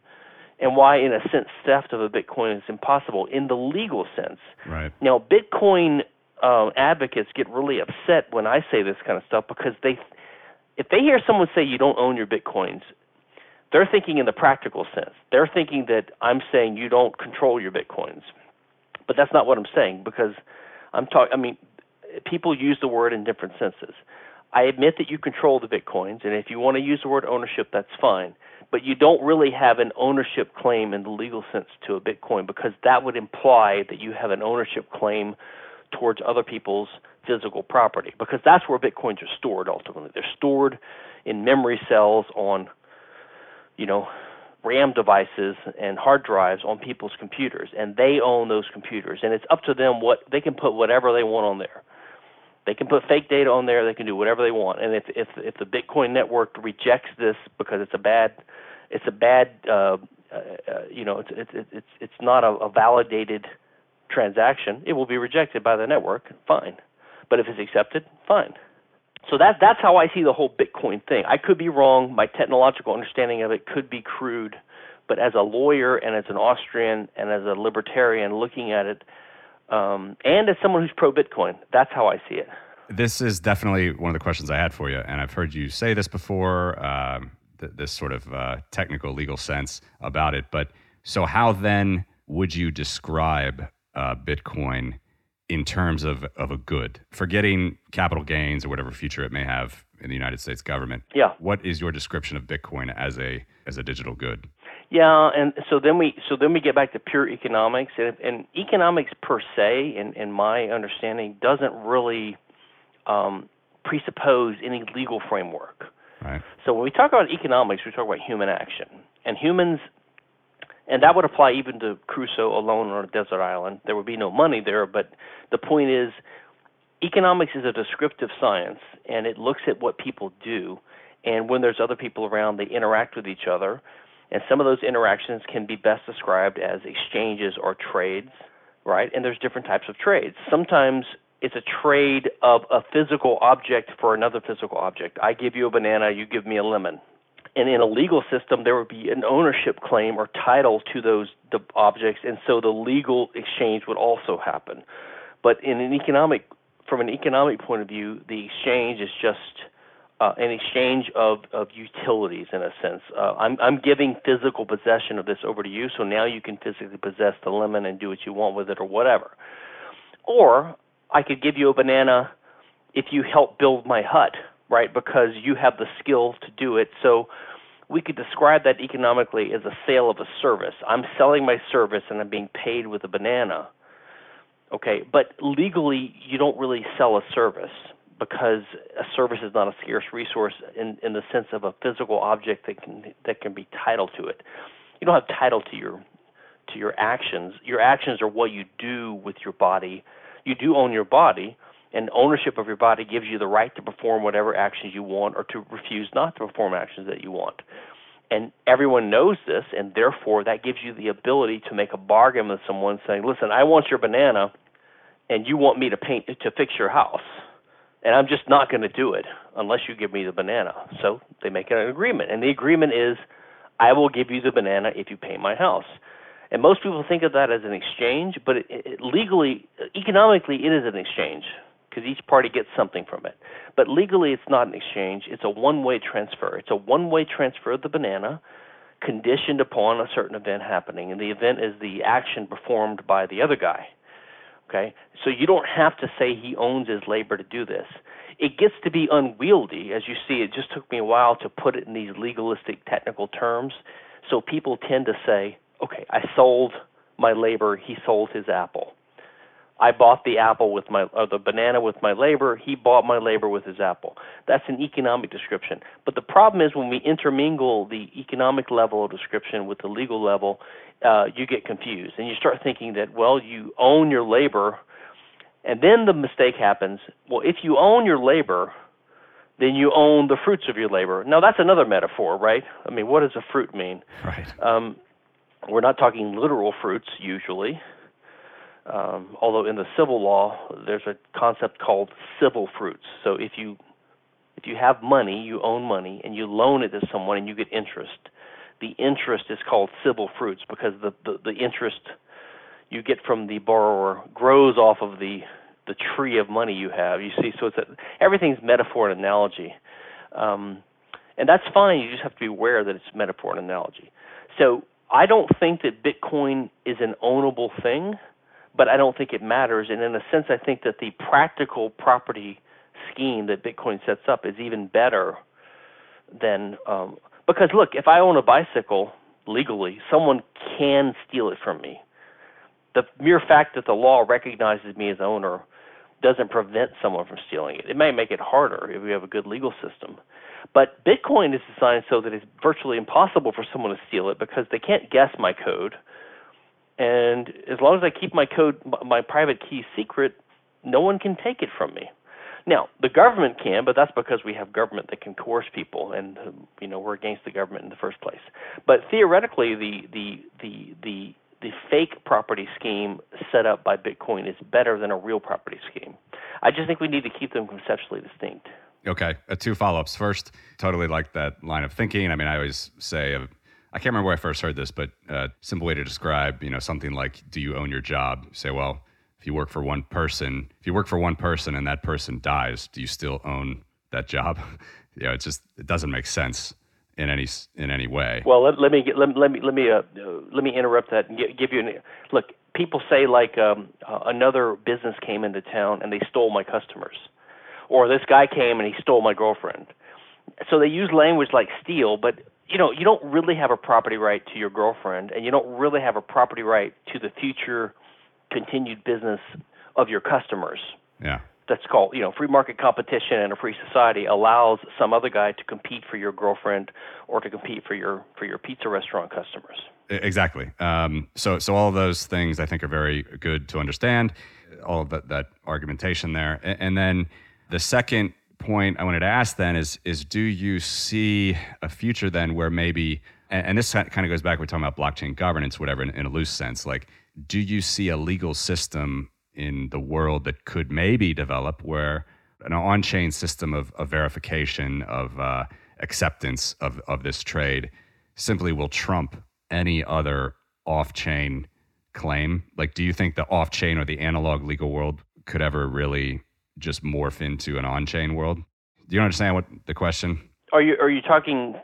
and why, in a sense, theft of a Bitcoin is impossible in the legal sense. Right. Now, Bitcoin uh, advocates get really upset when I say this kind of stuff because they, if they hear someone say you don't own your Bitcoins, they're thinking in the practical sense. They're thinking that I'm saying you don't control your Bitcoins, but that's not what I'm saying because I'm talking. I mean, people use the word in different senses. I admit that you control the bitcoins, and if you want to use the word ownership, that's fine. But you don't really have an ownership claim in the legal sense to a bitcoin because that would imply that you have an ownership claim towards other people's physical property because that's where bitcoins are stored ultimately. They're stored in memory cells on, you know, RAM devices and hard drives on people's computers, and they own those computers, and it's up to them what they can put whatever they want on there. They can put fake data on there. They can do whatever they want. And if if if the Bitcoin network rejects this because it's a bad it's a bad uh, uh, you know it's it's it's it's not a, a validated transaction, it will be rejected by the network. Fine. But if it's accepted, fine. So that that's how I see the whole Bitcoin thing. I could be wrong. My technological understanding of it could be crude, but as a lawyer and as an Austrian and as a libertarian looking at it, um, and as someone who's pro Bitcoin, that's how I see it. This is definitely one of the questions I had for you, and I've heard you say this before. Um, th- this sort of uh, technical legal sense about it, but so how then would you describe uh, Bitcoin in terms of, of a good, forgetting capital gains or whatever future it may have in the United States government? Yeah. What is your description of Bitcoin as a as a digital good? Yeah, and so then we so then we get back to pure economics, and, and economics per se, in, in my understanding, doesn't really um, presuppose any legal framework. Right. So when we talk about economics, we talk about human action, and humans, and that would apply even to Crusoe alone on a desert island. There would be no money there, but the point is, economics is a descriptive science, and it looks at what people do, and when there's other people around, they interact with each other and some of those interactions can be best described as exchanges or trades, right? And there's different types of trades. Sometimes it's a trade of a physical object for another physical object. I give you a banana, you give me a lemon. And in a legal system, there would be an ownership claim or title to those the objects, and so the legal exchange would also happen. But in an economic, from an economic point of view, the exchange is just uh, an exchange of, of utilities in a sense. Uh, I'm, I'm giving physical possession of this over to you, so now you can physically possess the lemon and do what you want with it or whatever. Or I could give you a banana if you help build my hut, right? Because you have the skills to do it. So we could describe that economically as a sale of a service. I'm selling my service and I'm being paid with a banana. Okay, but legally, you don't really sell a service because a service is not a scarce resource in, in the sense of a physical object that can that can be title to it. You don't have title to your to your actions. Your actions are what you do with your body. You do own your body, and ownership of your body gives you the right to perform whatever actions you want or to refuse not to perform actions that you want. And everyone knows this, and therefore that gives you the ability to make a bargain with someone saying, "Listen, I want your banana, and you want me to paint to fix your house." and I'm just not going to do it unless you give me the banana. So they make an agreement, and the agreement is, I will give you the banana if you pay my house. And most people think of that as an exchange, but it, it, legally, economically, it is an exchange because each party gets something from it. But legally, it's not an exchange; it's a one-way transfer. It's a one-way transfer of the banana, conditioned upon a certain event happening, and the event is the action performed by the other guy. Okay? So you don't have to say he owns his labor to do this. It gets to be unwieldy, as you see. It just took me a while to put it in these legalistic technical terms. So people tend to say, okay, I sold my labor, he sold his apple. I bought the apple with my or the banana with my labor. He bought my labor with his apple. That's an economic description. But the problem is when we intermingle the economic level of description with the legal level, uh, you get confused and you start thinking that well you own your labor, and then the mistake happens. Well, if you own your labor, then you own the fruits of your labor. Now that's another metaphor, right? I mean, what does a fruit mean? Right. Um, we're not talking literal fruits usually. Um, although in the civil law, there's a concept called civil fruits. So if you if you have money, you own money, and you loan it to someone and you get interest, the interest is called civil fruits because the, the, the interest you get from the borrower grows off of the the tree of money you have. You see, so it's a, everything's metaphor and analogy, um, and that's fine. You just have to be aware that it's metaphor and analogy. So I don't think that Bitcoin is an ownable thing but I don't think it matters. And in a sense, I think that the practical property scheme that Bitcoin sets up is even better than um, because look, if I own a bicycle legally, someone can steal it from me. The mere fact that the law recognizes me as owner doesn't prevent someone from stealing it. It may make it harder if we have a good legal system. But Bitcoin is designed so that it's virtually impossible for someone to steal it because they can't guess my code and as long as I keep my code, my private key secret, no one can take it from me. Now, the government can, but that's because we have government that can coerce people, and you know we're against the government in the first place. But theoretically, the the the the the fake property scheme set up by Bitcoin is better than a real property scheme. I just think we need to keep them conceptually distinct. Okay, uh, two follow ups. First, totally like that line of thinking. I mean, I always say, uh, I can't remember where I first heard this, but uh, simple way to describe, you know, something like, do you own your job? Say, well, if you work for one person, if you work for one person and that person dies, do you still own that job? you know, it just it doesn't make sense in any in any way. Well, let, let me get, let, let me let me uh, let me interrupt that and give, give you an look. People say like um, uh, another business came into town and they stole my customers, or this guy came and he stole my girlfriend. So they use language like steal, but you know you don't really have a property right to your girlfriend, and you don't really have a property right to the future continued business of your customers. Yeah. That's called you know free market competition and a free society allows some other guy to compete for your girlfriend or to compete for your for your pizza restaurant customers. Exactly. Um, so so all those things i think are very good to understand all of that, that argumentation there. And, and then the second point i wanted to ask then is is do you see a future then where maybe and, and this kind of goes back we're talking about blockchain governance whatever in, in a loose sense like do you see a legal system in the world that could maybe develop where an on-chain system of, of verification of uh, acceptance of, of this trade simply will trump any other off-chain claim? Like do you think the off-chain or the analog legal world could ever really just morph into an on-chain world? Do you understand what the question? Are you are you talking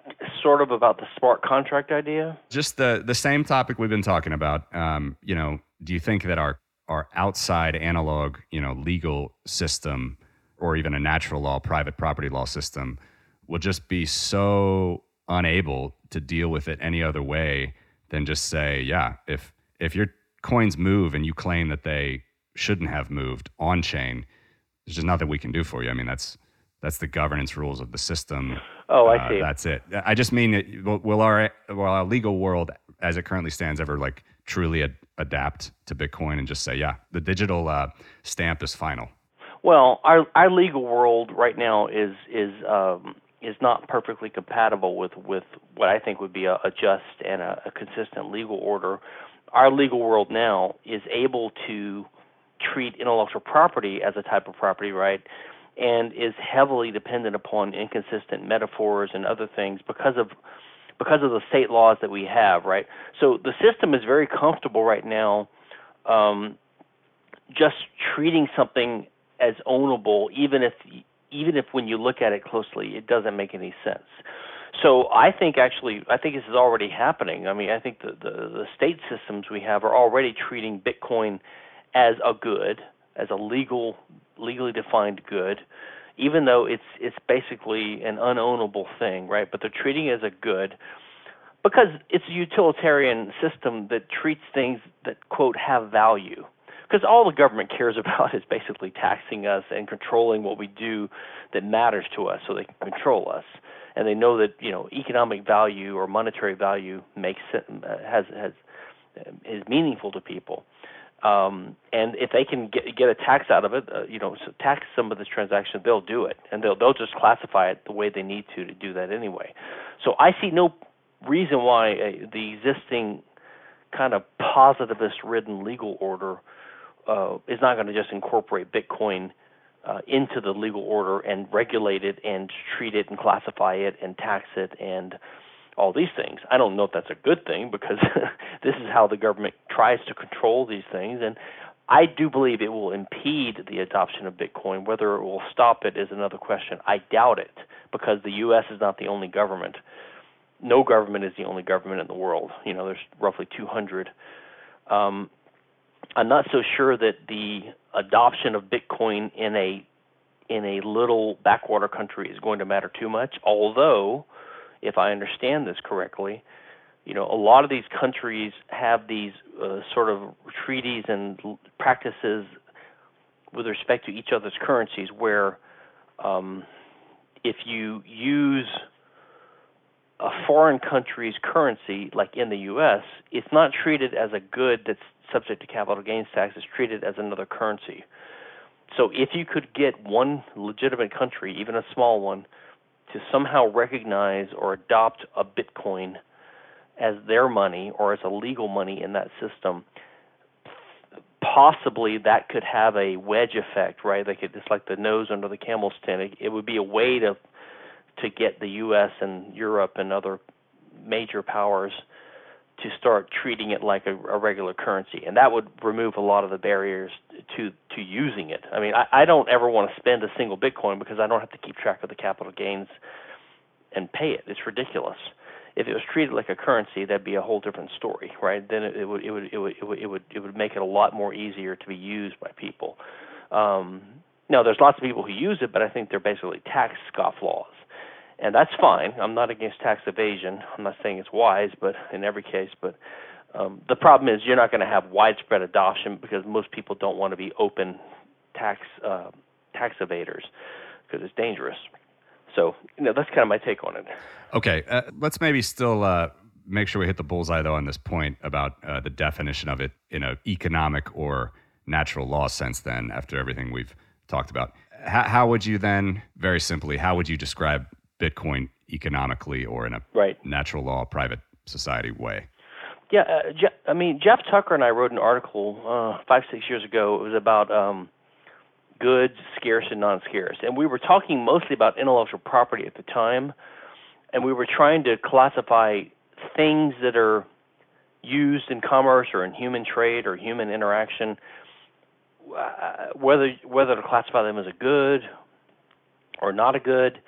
sort of about the smart contract idea? Just the the same topic we've been talking about. Um, you know do you think that our our outside analog, you know, legal system or even a natural law, private property law system will just be so unable to deal with it any other way than just say, yeah, if if your coins move and you claim that they shouldn't have moved on chain, there's just nothing we can do for you. I mean, that's that's the governance rules of the system. Oh, I uh, see. That's it. I just mean, will, will our will our legal world, as it currently stands, ever like truly ad- adapt to Bitcoin and just say, yeah, the digital uh, stamp is final? Well, our our legal world right now is is um, is not perfectly compatible with with what I think would be a, a just and a, a consistent legal order. Our legal world now is able to treat intellectual property as a type of property right and is heavily dependent upon inconsistent metaphors and other things because of because of the state laws that we have, right? So the system is very comfortable right now, um, just treating something as ownable, even if even if when you look at it closely, it doesn't make any sense. So I think actually, I think this is already happening. I mean, I think the, the, the state systems we have are already treating Bitcoin as a good, as a legal, legally defined good, even though it's it's basically an unownable thing, right? But they're treating it as a good because it's a utilitarian system that treats things that quote have value. Because all the government cares about is basically taxing us and controlling what we do that matters to us, so they can control us. And they know that you know economic value or monetary value makes uh, has has is meaningful to people. Um, and if they can get get a tax out of it, uh, you know, so tax some of this transaction, they'll do it, and they'll they'll just classify it the way they need to to do that anyway. So I see no reason why uh, the existing kind of positivist-ridden legal order uh, is not going to just incorporate Bitcoin uh, into the legal order and regulate it and treat it and classify it and tax it and all these things. I don't know if that's a good thing because this is how the government tries to control these things. And I do believe it will impede the adoption of Bitcoin. Whether it will stop it is another question. I doubt it because the U.S. is not the only government. No government is the only government in the world. You know, there's roughly 200. Um, I'm not so sure that the adoption of Bitcoin in a in a little backwater country is going to matter too much. Although if I understand this correctly, you know, a lot of these countries have these uh, sort of treaties and practices with respect to each other's currencies, where um, if you use a foreign country's currency, like in the U.S., it's not treated as a good that's subject to capital gains tax. It's treated as another currency. So if you could get one legitimate country, even a small one, to somehow recognize or adopt a Bitcoin as their money or as a legal money in that system, possibly that could have a wedge effect, right? Like it, it's like the nose under the camel's tent. It, it would be a way to to get the U.S. and Europe and other major powers to start treating it like a, a regular currency, and that would remove a lot of the barriers to to using it. I mean, I, I don't ever want to spend a single Bitcoin because I don't have to keep track of the capital gains and pay it. It's ridiculous. If it was treated like a currency, that'd be a whole different story, right? Then it, it would it would it would it would it would it would make it a lot more easier to be used by people. Um, now, there's lots of people who use it, but I think they're basically tax scofflaws and that's fine. I'm not against tax evasion. I'm not saying it's wise, but in every case, but um, the problem is you're not going to have widespread adoption because most people don't want to be open tax uh, tax evaders because it's dangerous. So you know that's kind of my take on it. Okay, uh, let's maybe still uh, make sure we hit the bullseye though on this point about uh, the definition of it in an economic or natural law sense. Then after everything we've talked about, how, how would you then, very simply, how would you describe Bitcoin economically or in a right. natural law private society way. Yeah, uh, Je- I mean Jeff Tucker and I wrote an article uh, five six years ago. It was about um, goods scarce and non-scarce, and we were talking mostly about intellectual property at the time, and we were trying to classify things that are used in commerce or in human trade or human interaction, uh, whether whether to classify them as a good or not a good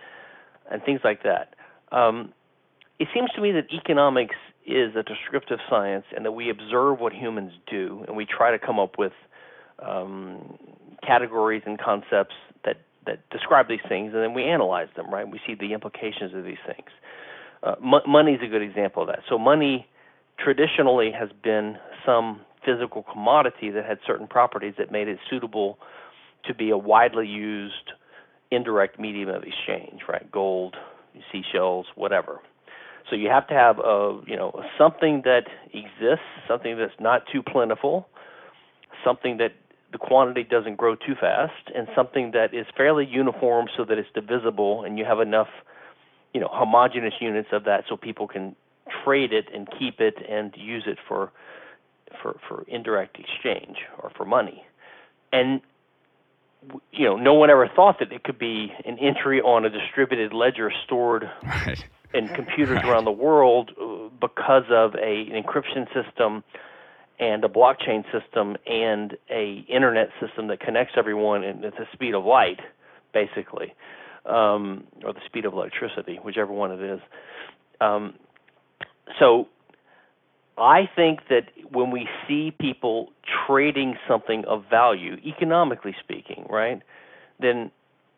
and things like that. Um, it seems to me that economics is a descriptive science and that we observe what humans do and we try to come up with um, categories and concepts that, that describe these things and then we analyze them, right? We see the implications of these things. Uh, money is a good example of that. So, money traditionally has been some physical commodity that had certain properties that made it suitable to be a widely used indirect medium of exchange, right? Gold, seashells, whatever. So you have to have a you know something that exists, something that's not too plentiful, something that the quantity doesn't grow too fast, and something that is fairly uniform so that it's divisible, and you have enough you know homogeneous units of that so people can trade it and keep it and use it for for for indirect exchange or for money. And you know, no one ever thought that it could be an entry on a distributed ledger stored right. in computers right. around the world uh, because of a, an encryption system and a blockchain system and a internet system that connects everyone at the speed of light, basically, um, or the speed of electricity, whichever one it is. Um, so I think that when we see people trading something of value, economically speaking, right, then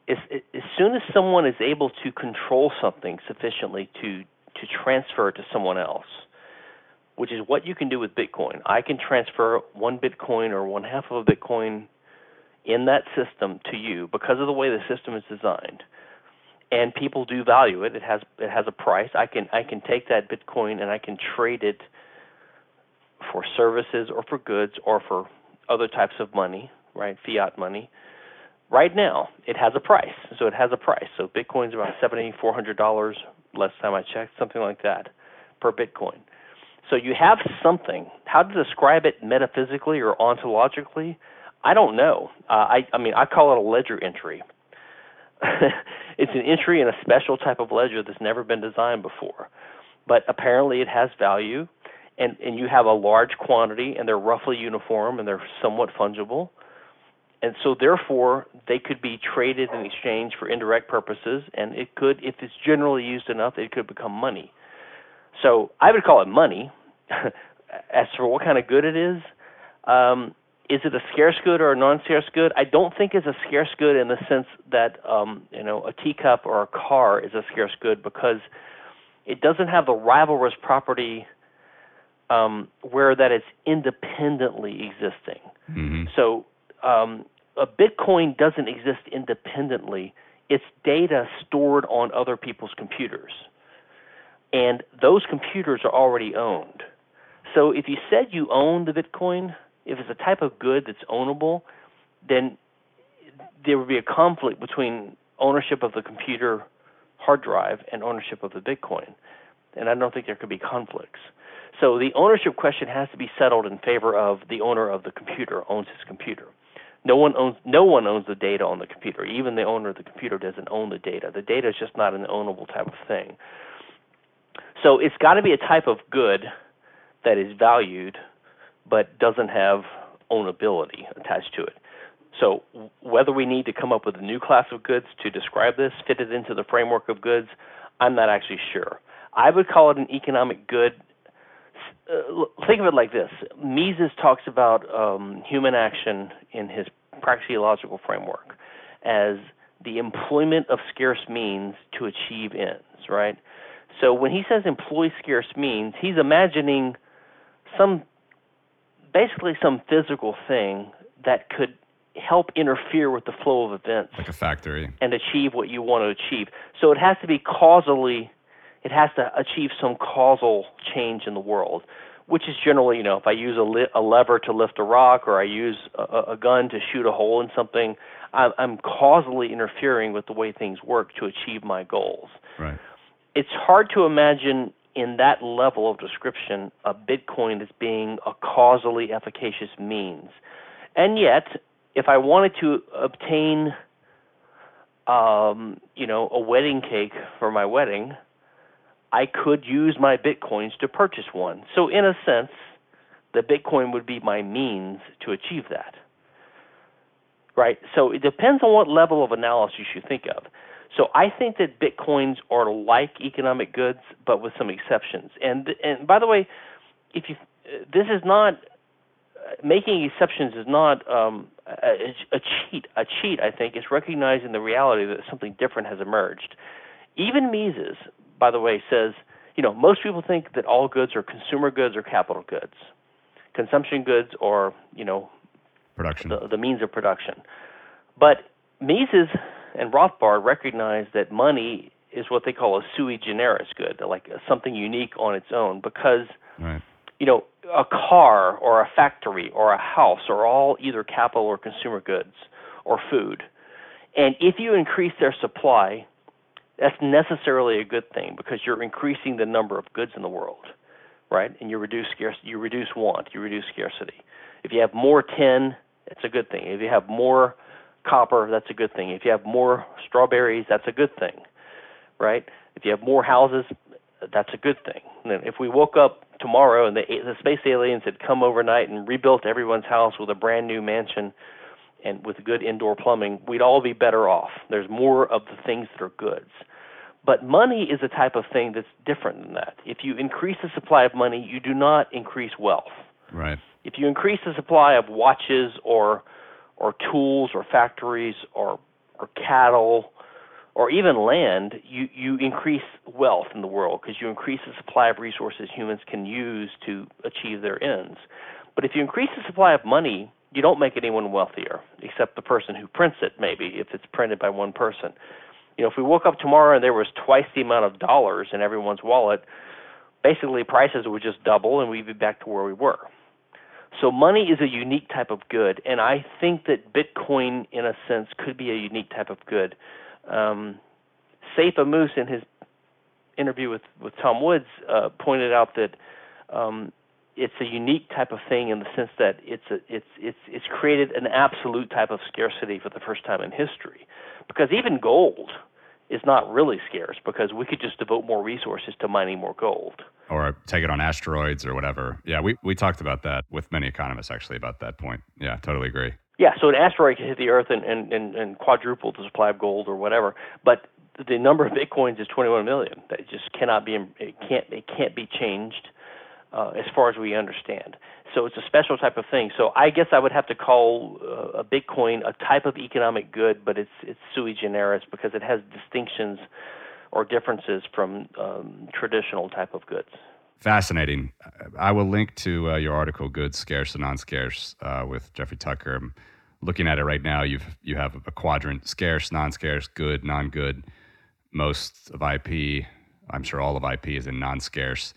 as, as soon as someone is able to control something sufficiently to to transfer it to someone else, which is what you can do with Bitcoin. I can transfer one Bitcoin or one half of a Bitcoin in that system to you because of the way the system is designed. And people do value it. It has it has a price. I can I can take that Bitcoin and I can trade it for services or for goods or for other types of money, right? Fiat money. Right now, it has a price. So it has a price. So Bitcoin's about seventy four hundred dollars last time I checked, something like that, per Bitcoin. So you have something. How to describe it metaphysically or ontologically, I don't know. Uh, I, I mean, I call it a ledger entry. it's an entry in a special type of ledger that's never been designed before. But apparently it has value and and you have a large quantity and they're roughly uniform and they're somewhat fungible. And so therefore they could be traded in exchange for indirect purposes and it could if it's generally used enough it could become money. So i would call it money. As for what kind of good it is um, is it a scarce good or a non-scarce good? I don't think it's a scarce good in the sense that um, you know a teacup or a car is a scarce good because it doesn't have the rivalrous property um, where that it's independently existing. Mm-hmm. So um, a Bitcoin doesn't exist independently. It's data stored on other people's computers. And those computers are already owned. So if you said you own the Bitcoin, if it's a type of good that's ownable, then there would be a conflict between ownership of the computer hard drive and ownership of the Bitcoin. And I don't think there could be conflicts. So the ownership question has to be settled in favor of the owner of the computer owns his computer. No one owns no one owns the data on the computer. Even the owner of the computer doesn't own the data. The data is just not an ownable type of thing. So it's got to be a type of good that is valued but doesn't have ownability attached to it. So whether we need to come up with a new class of goods to describe this, fit it into the framework of goods, I'm not actually sure. I would call it an economic good. Uh, think of it like this: Mises talks about um, human action in his praxeological framework as the employment of scarce means to achieve ends. Right. So when he says employ scarce means, he's imagining some, basically some physical thing that could help interfere with the flow of events like a factory and achieve what you want to achieve so it has to be causally it has to achieve some causal change in the world which is generally you know if i use a, li- a lever to lift a rock or i use a, a gun to shoot a hole in something I'm, I'm causally interfering with the way things work to achieve my goals. Right. It's hard to imagine in that level of description a bitcoin as being a causally efficacious means. And yet if I wanted to obtain, um, you know, a wedding cake for my wedding, I could use my bitcoins to purchase one. So in a sense, the bitcoin would be my means to achieve that. Right? So it depends on what level of analysis you think of. So I think that bitcoins are like economic goods, but with some exceptions. And and by the way, if you this is not making exceptions is not um, a, a cheat. A cheat, I think, is recognizing the reality that something different has emerged. Even Mises, by the way, says, you know, most people think that all goods are consumer goods or capital goods, consumption goods or, you know, production, the, the means of production. But Mises and Rothbard recognize that money is what they call a sui generis good, like something unique on its own, because right you know, a car or a factory or a house are all either capital or consumer goods or food. And if you increase their supply, that's necessarily a good thing because you're increasing the number of goods in the world, right? And you reduce scarce, you reduce want, you reduce scarcity. If you have more tin, it's a good thing. If you have more copper, that's a good thing. If you have more strawberries, that's a good thing, right? If you have more houses, that's a good thing. And if we woke up tomorrow and the, the space aliens had come overnight and rebuilt everyone's house with a brand new mansion and with good indoor plumbing, we'd all be better off. There's more of the things that are goods. But money is a type of thing that's different than that. If you increase the supply of money, you do not increase wealth. Right. If you increase the supply of watches or or tools or factories or or cattle or even land, you, you increase wealth in the world because you increase the supply of resources humans can use to achieve their ends. But if you increase the supply of money, you don't make anyone wealthier, except the person who prints it, maybe, if it's printed by one person. You know, if we woke up tomorrow and there was twice the amount of dollars in everyone's wallet, basically prices would just double and we'd be back to where we were. So money is a unique type of good, and I think that Bitcoin, in a sense, could be a unique type of good um, Saif Ammous, in his interview with, with Tom Woods, uh, pointed out that um, it's a unique type of thing in the sense that it's a, it's it's it's created an absolute type of scarcity for the first time in history, because even gold is not really scarce because we could just devote more resources to mining more gold or take it on asteroids or whatever. Yeah, we we talked about that with many economists actually about that point. Yeah, totally agree. Yeah, so an asteroid could hit the Earth and, and, and, and quadruple the supply of gold or whatever, but the number of bitcoins is 21 million. That just cannot be it can't it can't be changed uh, as far as we understand. So it's a special type of thing. So I guess I would have to call uh, a bitcoin a type of economic good, but it's it's sui generis because it has distinctions or differences from um, traditional type of goods. Fascinating. I will link to uh, your article, "Good, Scarce, and Non-Scarce," uh, with Jeffrey Tucker. I'm looking at it right now. You've you have a quadrant: scarce, non-scarce, good, non-good. Most of IP, I'm sure all of IP is in non-scarce.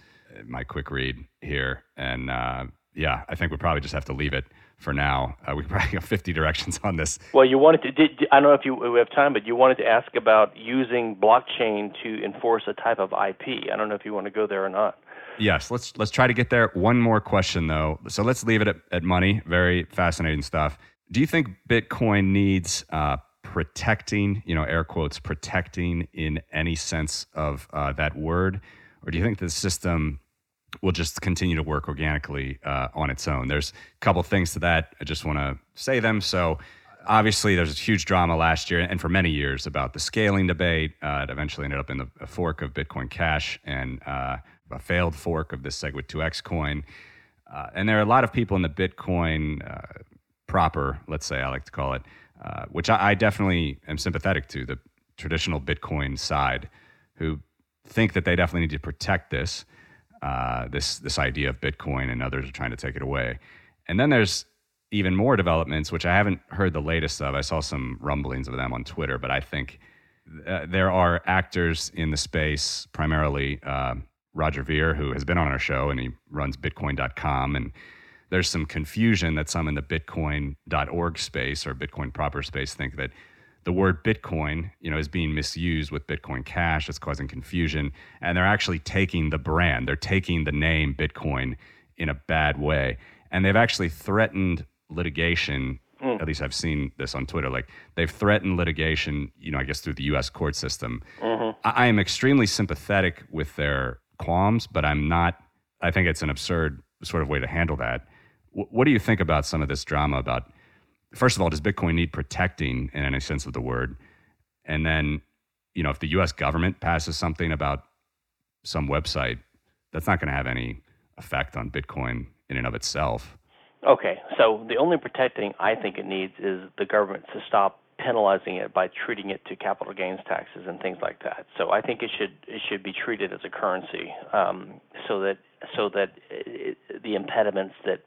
My quick read here, and uh, yeah, I think we probably just have to leave it for now. Uh, we probably have 50 directions on this. Well, you wanted to. Did, I don't know if you we have time, but you wanted to ask about using blockchain to enforce a type of IP. I don't know if you want to go there or not. Yes, let's let's try to get there. One more question though. So let's leave it at, at money. Very fascinating stuff. Do you think Bitcoin needs uh, protecting? You know, air quotes, protecting in any sense of uh, that word, or do you think the system will just continue to work organically uh, on its own? There's a couple things to that. I just want to say them. So obviously there's a huge drama last year and for many years about the scaling debate. Uh, it eventually ended up in the fork of Bitcoin Cash and uh, a failed fork of the SegWit2x coin. Uh, and there are a lot of people in the Bitcoin uh, proper, let's say I like to call it, uh, which I, I, definitely am sympathetic to, the traditional Bitcoin side, who think that they definitely need to protect this, uh, this, this idea of Bitcoin, and others are trying to take it away. And then there's even more developments, which I haven't heard the latest of. I saw some rumblings of them on Twitter, but I think uh, there are actors in the space, primarily uh, Roger Ver, who has been on our show and he runs Bitcoin.com. And there's some confusion that some in the Bitcoin.org space or Bitcoin proper space think that the word Bitcoin, you know, is being misused with Bitcoin Cash. It's causing confusion, and they're actually taking the brand, they're taking the name Bitcoin in a bad way, and they've actually threatened litigation. Mm. At least I've seen this on Twitter. Like they've threatened litigation, you know, I guess through the U.S. court system. Mm-hmm. I, I am extremely sympathetic with their qualms, but I'm not. I think it's an absurd sort of way to handle that. W- what do you think about some of this drama? About first of all, does Bitcoin need protecting in any sense of the word? And then, you know, if the U.S. government passes something about some website, that's not going to have any effect on Bitcoin in and of itself. Okay, so the only protecting I think it needs is the government to stop penalizing it by treating it to capital gains taxes and things like that. So I think it should it should be treated as a currency, um, so that so that it, the impediments that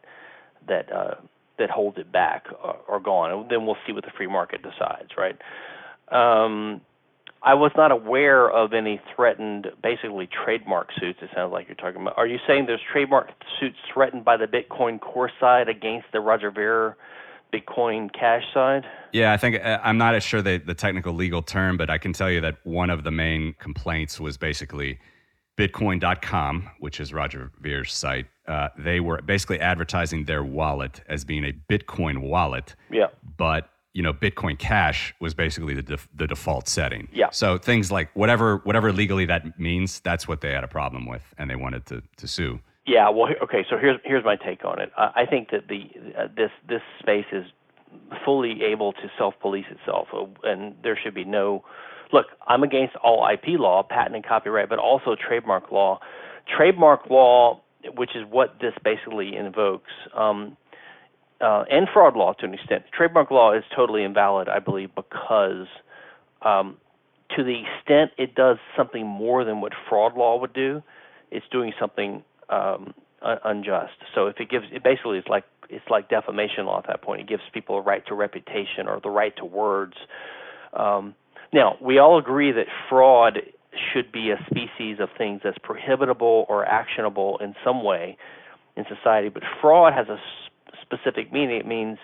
that uh, that hold it back are, are gone. And then we'll see what the free market decides, right? Um, I was not aware of any threatened, basically trademark suits. It sounds like you're talking about. Are you saying there's trademark suits threatened by the Bitcoin Core side against the Roger Ver Bitcoin Cash side? Yeah, I think uh, I'm not as sure the, the technical legal term, but I can tell you that one of the main complaints was basically Bitcoin.com, which is Roger Ver's site. Uh, they were basically advertising their wallet as being a Bitcoin wallet. Yeah. But you know bitcoin cash was basically the, def- the default setting. Yeah. So things like whatever whatever legally that means that's what they had a problem with and they wanted to, to sue. Yeah well okay so here's here's my take on it. I think that the uh, this this space is fully able to self police itself uh, and there should be no look i'm against all ip law patent and copyright but also trademark law. Trademark law which is what this basically invokes um, uh, and fraud law to an extent. Trademark law is totally invalid, I believe, because um, to the extent it does something more than what fraud law would do, it's doing something um, un- unjust. So if it gives, it basically is like it's like defamation law at that point. It gives people a right to reputation or the right to words. Um, now we all agree that fraud should be a species of things that's prohibitable or actionable in some way in society, but fraud has a specific meaning. It means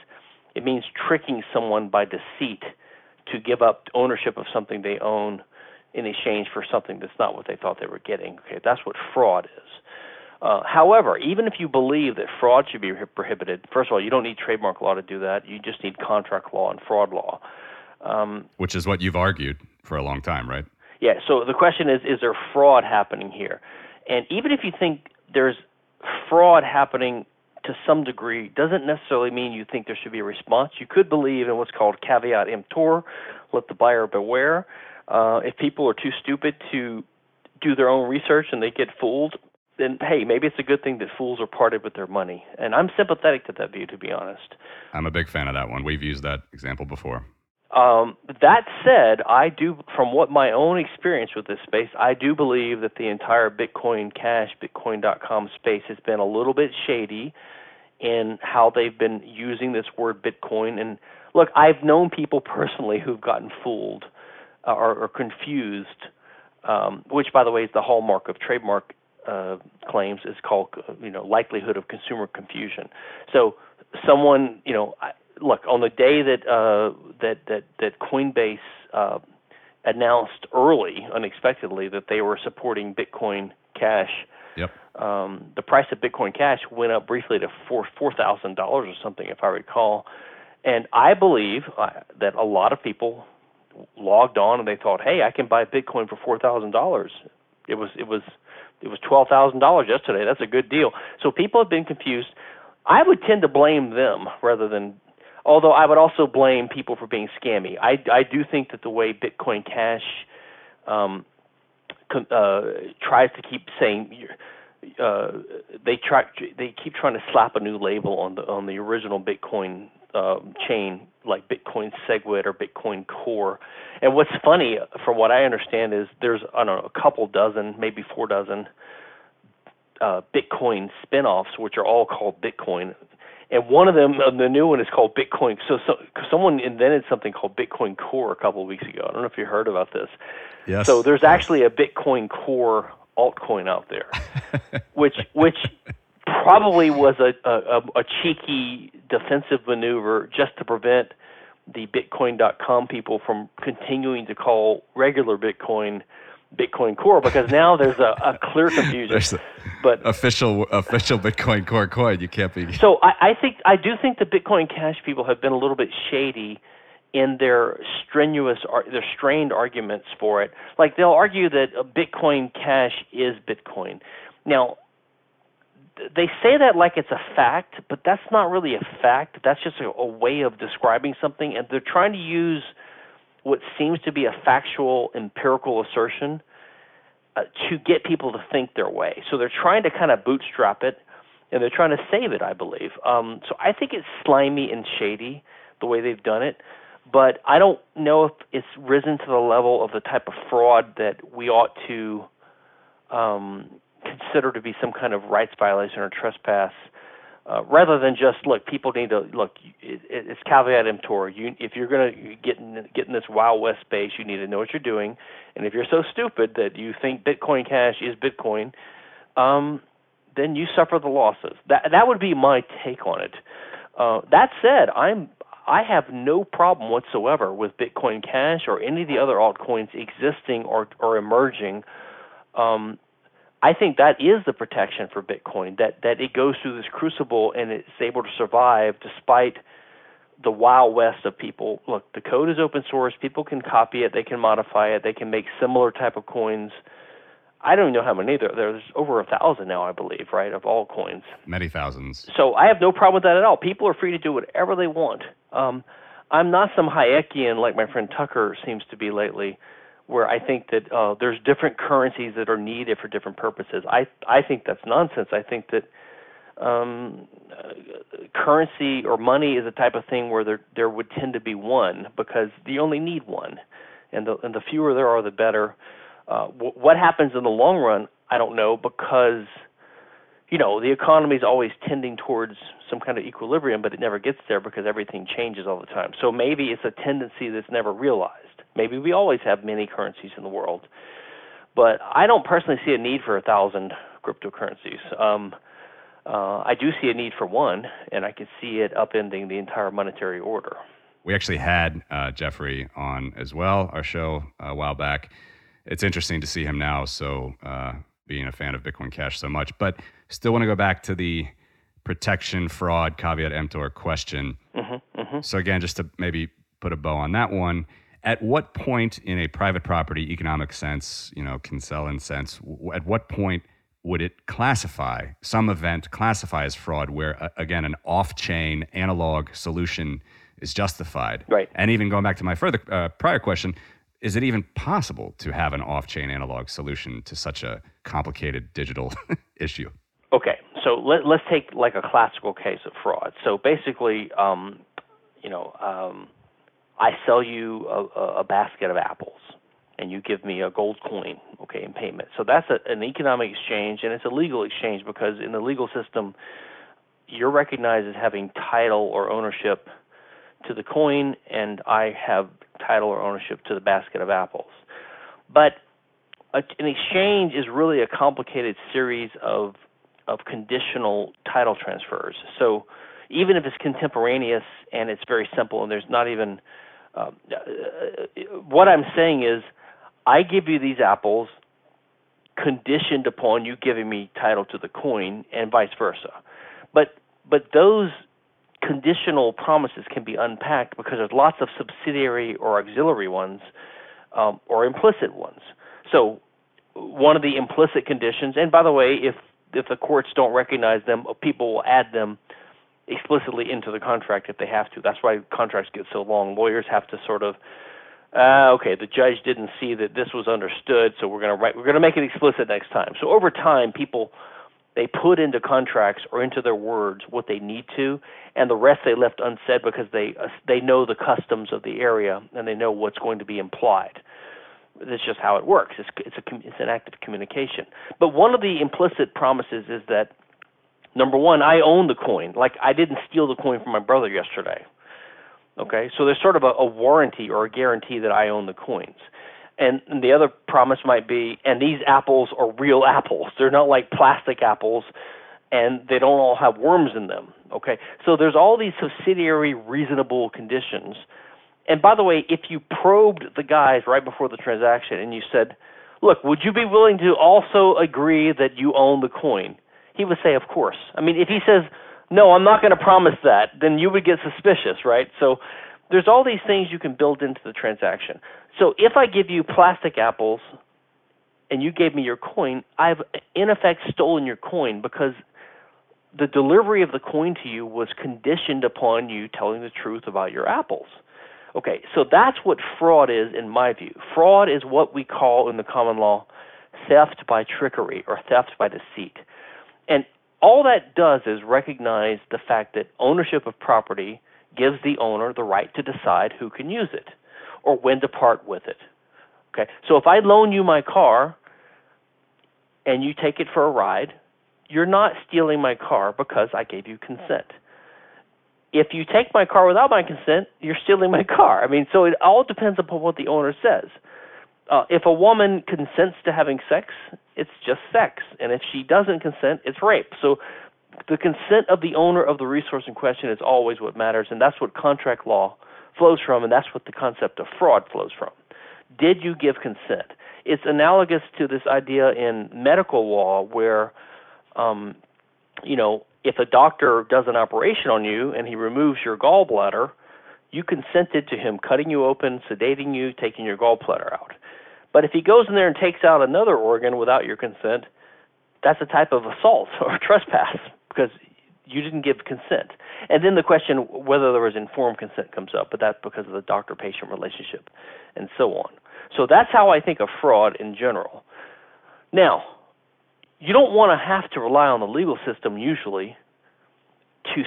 it means tricking someone by deceit to give up ownership of something they own in exchange for something that's not what they thought they were getting. Okay, that's what fraud is. Uh, however, even if you believe that fraud should be prohibited, first of all, you don't need trademark law to do that. You just need contract law and fraud law. Um, Which is what you've argued for a long time, right? Yeah. So the question is: Is there fraud happening here? And even if you think there's fraud happening to some degree doesn't necessarily mean you think there should be a response. You could believe in what's called caveat emptor, let the buyer beware. Uh, if people are too stupid to do their own research and they get fooled, then hey, maybe it's a good thing that fools are parted with their money. And I'm sympathetic to that view, to be honest. I'm a big fan of that one. We've used that example before. Um, that said, I do, from what my own experience with this space, I do believe that the entire Bitcoin Cash, Bitcoin.com space has been a little bit shady in how they've been using this word Bitcoin. And look, I've known people personally who've gotten fooled uh, or, or confused, um, which, by the way, is the hallmark of trademark uh, claims. is called, you know, likelihood of consumer confusion. So, someone, you know, look on the day that uh, that that that Coinbase uh, announced early, unexpectedly, that they were supporting Bitcoin Cash Yep. Um, the price of Bitcoin Cash went up briefly to four four thousand dollars or something, if I recall. And I believe uh, that a lot of people logged on and they thought, "Hey, I can buy Bitcoin for four thousand dollars." It was it was it was twelve thousand dollars yesterday. That's a good deal. So people have been confused. I would tend to blame them rather than although I would also blame people for being scammy. I, I do think that the way Bitcoin Cash um, uh, tries to keep saying uh, they try they keep trying to slap a new label on the on the original Bitcoin uh, chain like Bitcoin SegWit or Bitcoin Core. And what's funny, from what I understand, is there's I don't know a couple dozen, maybe four dozen uh, Bitcoin spinoffs, which are all called Bitcoin. And one of them, the new one, is called Bitcoin. So, so someone invented something called Bitcoin Core a couple of weeks ago. I don't know if you heard about this. Yes. So there's actually a Bitcoin Core altcoin out there, which which probably was a, a, a cheeky defensive maneuver just to prevent the Bitcoin.com people from continuing to call regular Bitcoin Bitcoin Core because now there's a, a clear confusion. a but official official Bitcoin Core coin, you can't be. So I, I think I do think the Bitcoin Cash people have been a little bit shady in their strenuous, their strained arguments for it. Like they'll argue that Bitcoin Cash is Bitcoin. Now, they say that like it's a fact, but that's not really a fact. That's just a, a way of describing something, and they're trying to use what seems to be a factual, empirical assertion uh, to get people to think their way. So they're trying to kind of bootstrap it, and they're trying to save it, I believe. Um, so I think it's slimy and shady the way they've done it, but I don't know if it's risen to the level of the type of fraud that we ought to um, consider to be some kind of rights violation or trespass uh, rather than just look, people need to look. It, it's caveat emptor. You, if you're going to get in, get in this Wild West space, you need to know what you're doing. And if you're so stupid that you think Bitcoin Cash is Bitcoin, um, then you suffer the losses. That that would be my take on it. Uh, that said, I'm I have no problem whatsoever with Bitcoin Cash or any of the other altcoins existing or or emerging. Um, I think that is the protection for Bitcoin that that it goes through this crucible and it's able to survive despite the wild west of people. Look, the code is open source. People can copy it. They can modify it. They can make similar type of coins. I don't even know how many there. There's over a thousand now, I believe, right, of all coins. Many thousands. So I have no problem with that at all. People are free to do whatever they want. Um, I'm not some Hayekian like my friend Tucker seems to be lately where I think that uh, there's different currencies that are needed for different purposes. I I think that's nonsense. I think that um, uh, currency or money is a type of thing where there there would tend to be one because you only need one, and the and the fewer there are, the better. Uh, w- what happens in the long run, I don't know because you know the economy is always tending towards some kind of equilibrium, but it never gets there because everything changes all the time. So maybe it's a tendency that's never realized. Maybe we always have many currencies in the world, but I don't personally see a need for a thousand cryptocurrencies. Um, uh, I do see a need for one, and I could see it upending the entire monetary order. We actually had uh, Jeffrey on as well, our show uh, a while back. It's interesting to see him now, so uh, being a fan of Bitcoin Cash so much, but still want to go back to the protection, fraud, caveat emptor question. Mm-hmm, mm-hmm. So again, just to maybe put a bow on that one, at what point in a private property economic sense, you know, Kinsellan sense, at what point would it classify some event classify as fraud where uh, again an off-chain analog solution is justified? Right. And even going back to my further uh, prior question, is it even possible to have an off-chain analog solution to such a complicated digital issue? Okay, so let, us take like a classical case of fraud. So basically, um, you know, um, I sell you a, a basket of apples and you give me a gold coin, okay, in payment. So that's a, an economic exchange, and it's a legal exchange because in the legal system, you're recognized as having title or ownership to the coin, and I have title or ownership to the basket of apples. But a, an exchange is really a complicated series of of conditional title transfers. So even if it's contemporaneous and it's very simple, and there's not even uh, what I'm saying is, I give you these apples. conditioned upon you giving me title to the coin and vice versa. But but those conditional promises can be unpacked because there's lots of subsidiary or auxiliary ones um, or implicit ones. So one of the implicit conditions, and by the way, if if the courts don't recognize them, people will add them explicitly into the contract if they have to. That's why contracts get so long. Lawyers have to sort of uh, okay, the judge didn't see that this was understood, so we're going to write we're going to make it explicit next time. So over time, people they put into contracts or into their words what they need to, and the rest they left unsaid because they uh, they know the customs of the area and they know what's going to be implied. That's just how it works. It's it's a it's an act of communication. But one of the implicit promises is that number one, I own the coin. Like I didn't steal the coin from my brother yesterday. Okay, so there's sort of a, a warranty or a guarantee that I own the coins. And, and the other promise might be, and these apples are real apples. They're not like plastic apples, and they don't all have worms in them. Okay, so there's all these subsidiary reasonable conditions. And by the way, if you probed the guys right before the transaction and you said, "Look, would you be willing to also agree that you own the coin?" He would say, "Of course." I mean, if he says, "No, I'm not going to promise that," then you would get suspicious, right? So there's all these things you can build into the transaction. So if I give you plastic apples and you gave me your coin, I've in effect stolen your coin because the delivery of the coin to you was conditioned upon you telling the truth about your apples. Okay, so that's what fraud is in my view. Fraud is what we call in the common law theft by trickery or theft by deceit. And all that does is recognize the fact that ownership of property gives the owner the right to decide who can use it or when to part with it. Okay? So if I loan you my car and you take it for a ride, you're not stealing my car because I gave you consent. If you take my car without my consent, you're stealing my car. I mean, so it all depends upon what the owner says. Uh, if a woman consents to having sex, it's just sex, and if she doesn't consent, it's rape. So the consent of the owner of the resource in question is always what matters, and that's what contract law flows from, and that's what the concept of fraud flows from. Did you give consent? It's analogous to this idea in medical law where, um, you know, if a doctor does an operation on you and he removes your gallbladder, you consented to him cutting you open, sedating you, taking your gallbladder out. But if he goes in there and takes out another organ without your consent, that's a type of assault or trespass because you didn't give consent. And then the question whether there was informed consent comes up, but that's because of the doctor patient relationship and so on. So that's how I think of fraud in general. Now, you don't want to have to rely on the legal system usually to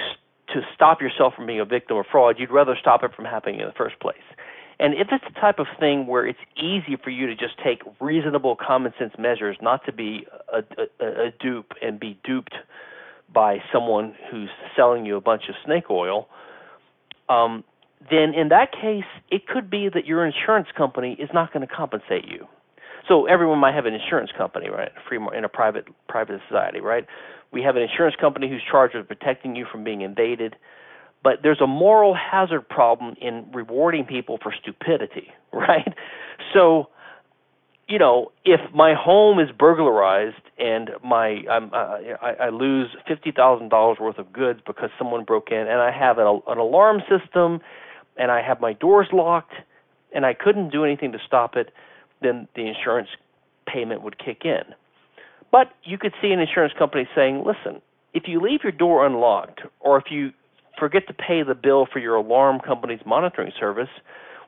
to stop yourself from being a victim of fraud. You'd rather stop it from happening in the first place. And if it's the type of thing where it's easy for you to just take reasonable common sense measures not to be a, a, a dupe and be duped by someone who's selling you a bunch of snake oil, um, then in that case, it could be that your insurance company is not going to compensate you. So everyone might have an insurance company, right? Free in a private private society, right? We have an insurance company who's charged with protecting you from being invaded, but there's a moral hazard problem in rewarding people for stupidity, right? So you know, if my home is burglarized and my I'm, uh, I, I lose fifty thousand dollars worth of goods because someone broke in, and I have an, an alarm system, and I have my doors locked, and I couldn't do anything to stop it, then the insurance payment would kick in. But you could see an insurance company saying, "Listen, if you leave your door unlocked, or if you forget to pay the bill for your alarm company's monitoring service,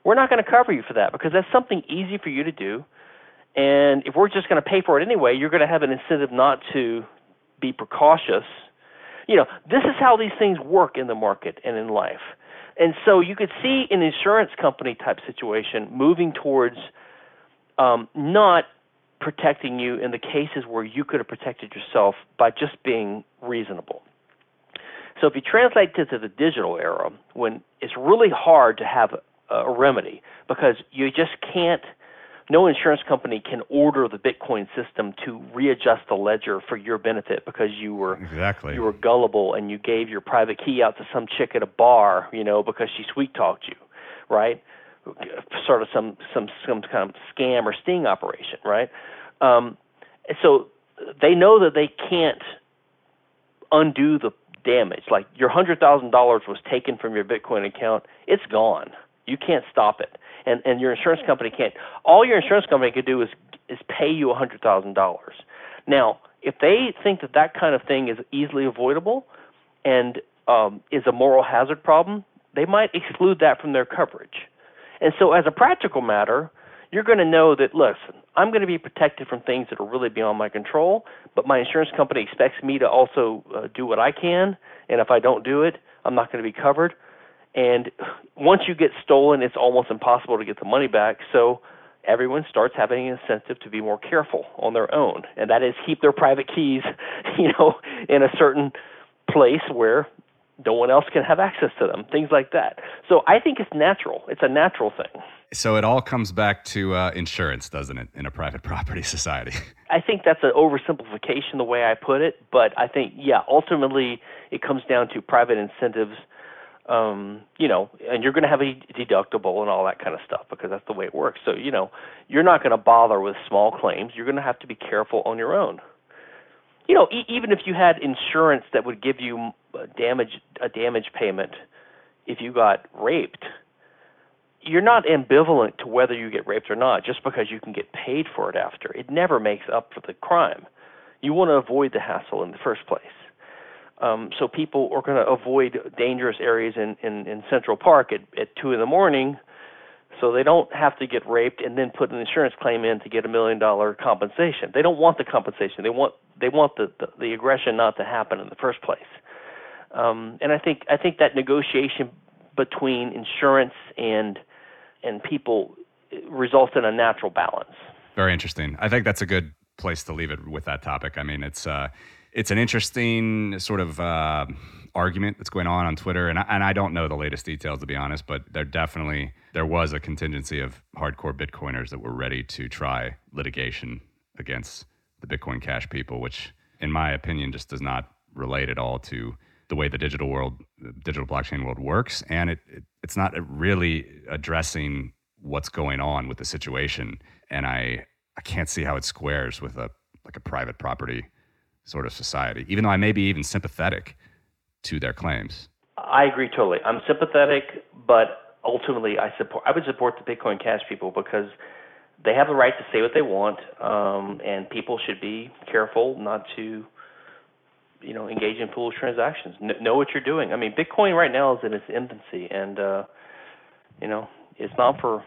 we're not going to cover you for that because that's something easy for you to do." And if we're just going to pay for it anyway, you're going to have an incentive not to be precautious. You know, this is how these things work in the market and in life. And so you could see an insurance company type situation moving towards um, not protecting you in the cases where you could have protected yourself by just being reasonable. So if you translate this to the digital era, when it's really hard to have a, a remedy because you just can't – no insurance company can order the Bitcoin system to readjust the ledger for your benefit because you were exactly you were gullible and you gave your private key out to some chick at a bar, you know, because she sweet talked you, right? Sort of some some some kind of scam or sting operation, right? Um, so they know that they can't undo the damage. Like your hundred thousand dollars was taken from your Bitcoin account, it's gone. You can't stop it, and and your insurance company can't. All your insurance company could do is is pay you a hundred thousand dollars. Now, if they think that that kind of thing is easily avoidable and um, is a moral hazard problem, they might exclude that from their coverage. And so, as a practical matter, you're going to know that, listen, I'm going to be protected from things that are really beyond my control, but my insurance company expects me to also uh, do what I can, and if I don't do it, I'm not going to be covered. And once you get stolen, it's almost impossible to get the money back. So everyone starts having an incentive to be more careful on their own, and that is keep their private keys, you know, in a certain place where no one else can have access to them, things like that. So I think it's natural. It's a natural thing. So it all comes back to uh, insurance, doesn't it, in a private property society? I think that's an oversimplification the way I put it, but I think yeah, ultimately it comes down to private incentives. Um, you know, and you're going to have a deductible and all that kind of stuff because that's the way it works. So, you know, you're not going to bother with small claims. You're going to have to be careful on your own you know, e- even if you had insurance that would give you damage a damage payment if you got raped, you're not ambivalent to whether you get raped or not just because you can get paid for it after. It never makes up for the crime. You want to avoid the hassle in the first place. Um, so people are going to avoid dangerous areas in, in, in Central Park at, at two in the morning so they don't have to get raped and then put an insurance claim in to get a million dollar compensation. They don't want the compensation. They want they want the, the, the aggression not to happen in the first place. Um, and I think I think that negotiation between insurance and and people results in a natural balance. Very interesting. I think that's a good place to leave it with that topic. I mean, it's uh, it's an interesting sort of uh, argument that's going on on Twitter, and I, and I don't know the latest details to be honest, but there definitely there was a contingency of hardcore Bitcoiners that were ready to try litigation against the Bitcoin Cash people, which in my opinion just does not relate at all to the way the digital world, digital blockchain world works, and it, it it's not really addressing what's going on with the situation, and I I can't see how it squares with a like a private property sort of society, even though I may be even sympathetic to their claims. I agree totally. I'm sympathetic, but ultimately, I support. I would support the Bitcoin Cash people because they have the right to say what they want, um, and people should be careful not to, you know, engage in foolish transactions. N- know what you're doing. I mean, Bitcoin right now is in its infancy, and uh, you know, it's not for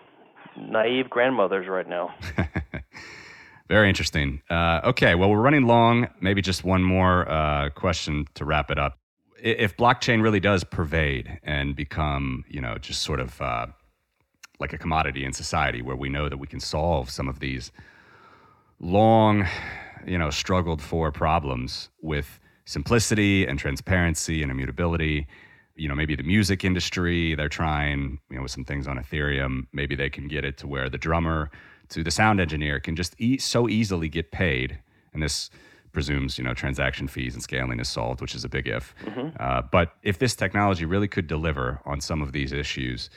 naive grandmothers right now. Very interesting. Uh, okay, well, we're running long. Maybe just one more uh, question to wrap it up if blockchain really does pervade and become, you know, just sort of uh, like a commodity in society where we know that we can solve some of these long, you know, struggled for problems with simplicity and transparency and immutability. You know, maybe the music industry, they're trying, you know, with some things on Ethereum, maybe they can get it to where the drummer to the sound engineer can just e- so easily get paid. And this presumes you know transaction fees and scaling is solved, which is a big if. Mm-hmm. Uh, but if this technology really could deliver on some of these issues,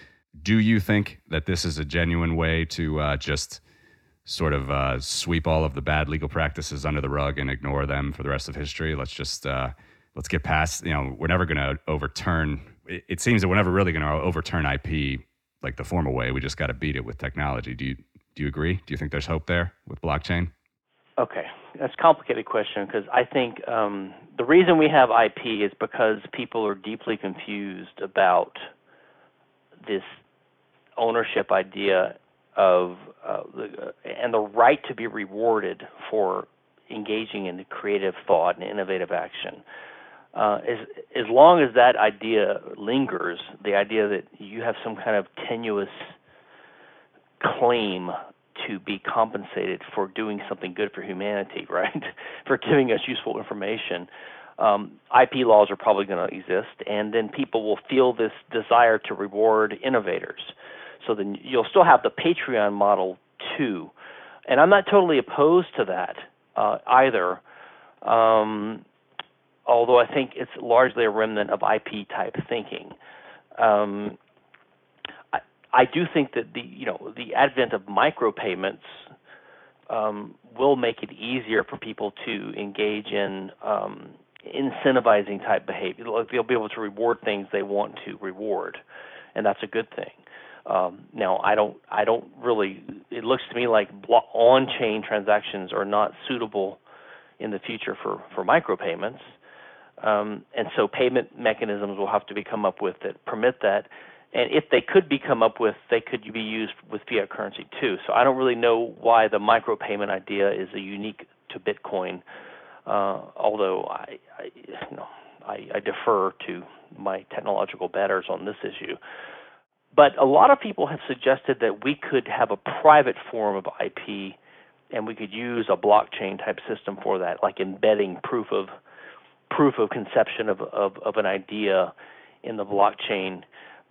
do you think that this is a genuine way to uh, just sort of uh, sweep all of the bad legal practices under the rug and ignore them for the rest of history? Let's just uh, let's get past. You know, we're never going to overturn. It, it seems that we're never really going to overturn IP like the formal way. We just got to beat it with technology. Do you do you agree? Do you think there's hope there with blockchain? Okay, that's a complicated question because I think um, the reason we have IP is because people are deeply confused about this ownership idea of uh, uh, and the right to be rewarded for engaging in creative thought and innovative action. Uh, as as long as that idea lingers, the idea that you have some kind of tenuous claim to be compensated for doing something good for humanity, right? for giving us useful information. Um, IP laws are probably going to exist, and then people will feel this desire to reward innovators. So then you'll still have the Patreon model too, and I'm not totally opposed to that uh, either. Um, although I think it's largely a remnant of IP type thinking. Um, I do think that the you know the advent of micropayments um, will make it easier for people to engage in um, incentivizing type behavior. They'll be able to reward things they want to reward, and that's a good thing. Um, now, I don't, I don't really. It looks to me like on-chain transactions are not suitable in the future for for micropayments, um, and so payment mechanisms will have to be come up with that permit that. And if they could be come up with, they could be used with fiat currency too. So I don't really know why the micropayment idea is a unique to Bitcoin. Uh, although I, I, you know, I, I defer to my technological betters on this issue. But a lot of people have suggested that we could have a private form of IP and we could use a blockchain type system for that, like embedding proof of proof of conception of, of, of an idea in the blockchain.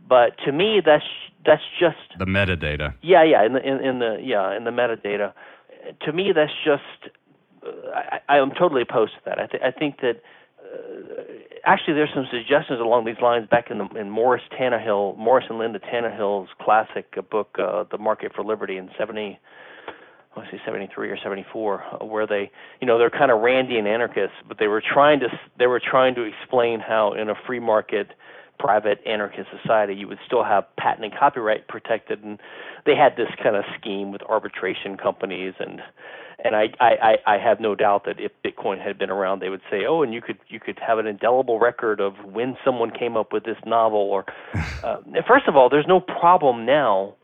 But to me, that's that's just the metadata. Yeah, yeah, in the in, in the yeah in the metadata. To me, that's just uh, I, I am totally opposed to that. I, th- I think that actually there's some suggestions along these lines back in the in Morris Tannehill, Morris and Linda Tannehill's classic book, uh, The Market for Liberty, in 70 I want say 73 or 74, uh, where they, you know, they're kind of Randian anarchists, but they were trying to they were trying to explain how in a free market private anarchist society you would still have patent and copyright protected and they had this kind of scheme with arbitration companies and and I, I, I have no doubt that if Bitcoin had been around, they would say, "Oh, and you could you could have an indelible record of when someone came up with this novel." Or, uh, first of all, there's no problem now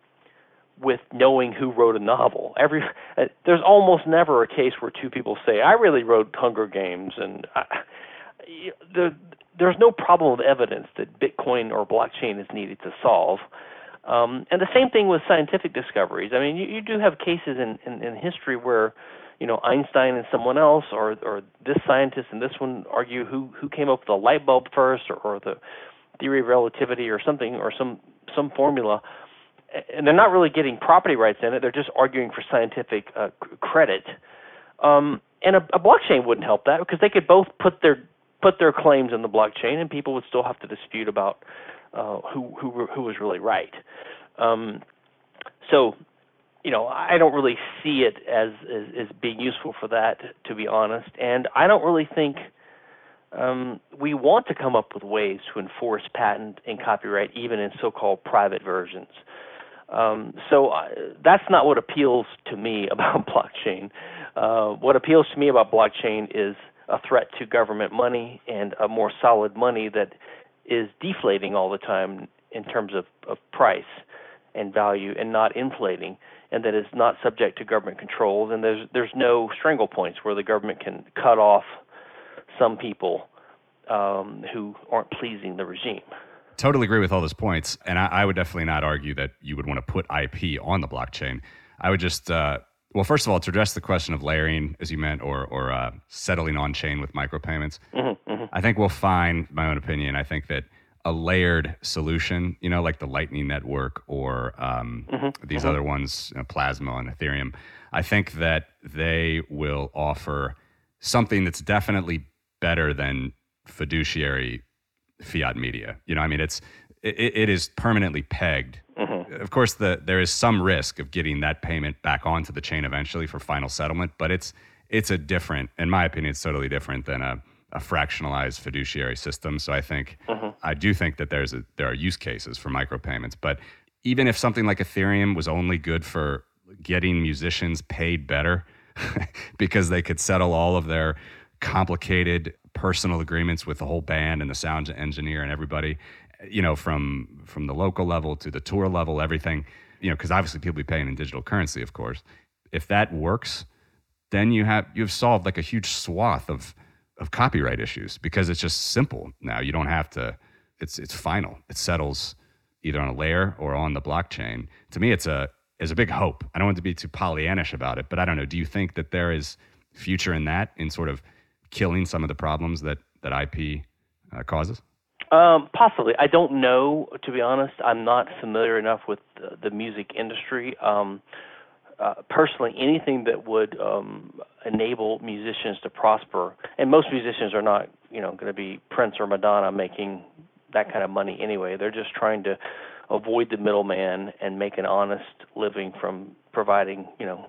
with knowing who wrote a novel. Every uh, there's almost never a case where two people say, "I really wrote Hunger Games," and I, the, there's no problem of evidence that Bitcoin or blockchain is needed to solve. Um, and the same thing with scientific discoveries. I mean, you, you do have cases in, in, in history where, you know, Einstein and someone else, or or this scientist and this one argue who who came up with the light bulb first, or, or the theory of relativity, or something, or some some formula. And they're not really getting property rights in it. They're just arguing for scientific uh, credit. Um, and a, a blockchain wouldn't help that because they could both put their put their claims in the blockchain, and people would still have to dispute about uh, who who who was really right. Um, so, you know, I don't really see it as, as, as being useful for that, to be honest. And I don't really think um, we want to come up with ways to enforce patent and copyright, even in so-called private versions. Um, so uh, that's not what appeals to me about blockchain. Uh, what appeals to me about blockchain is a threat to government money and a more solid money that is deflating all the time in terms of, of price and value and not inflating and that is not subject to government controls and there's there's no strangle points where the government can cut off some people um, who aren't pleasing the regime. Totally agree with all those points, and I, I, would definitely not argue that you would want to put IP on the blockchain. I would just uh, well, first of all, to address the question of layering, as you meant, or or uh, settling on chain with micropayments, mm-hmm, mm-hmm. I think we'll find, my own opinion, I think that a layered solution, you know, like the Lightning Network or um, mm-hmm, these mm-hmm. other ones, you know, Plasma and Ethereum, I think that they will offer something that's definitely better than fiduciary fiat media. You know, I mean, it's it, it is permanently pegged Mm-hmm. Of course, the, there is some risk of getting that payment back onto the chain eventually for final settlement, but it's it's a different, in my opinion, it's totally different than a, a fractionalized fiduciary system. So I think mm-hmm. I do think that there's a, there are use cases for micropayments, but even if something like Ethereum was only good for getting musicians paid better because they could settle all of their complicated personal agreements with the whole band and the sound engineer and everybody you know, from from the local level to the tour level, everything, you know, because obviously people be paying in digital currency, of course. If that works, then you have you've solved like a huge swath of of copyright issues because it's just simple now. You don't have to. It's it's final. It settles either on a layer or on the blockchain. To me, it's a is a big hope. I don't want to be too Pollyannish about it, but I don't know. Do you think that there is future in that in sort of killing some of the problems that that IP uh, causes? Um, possibly. I don't know, to be honest. I'm not familiar enough with the, the music industry. Um, uh, personally, anything that would um, enable musicians to prosper, and most musicians are not, you know, going to be Prince or Madonna making that kind of money anyway. They're just trying to avoid the middleman and make an honest living from providing, you know,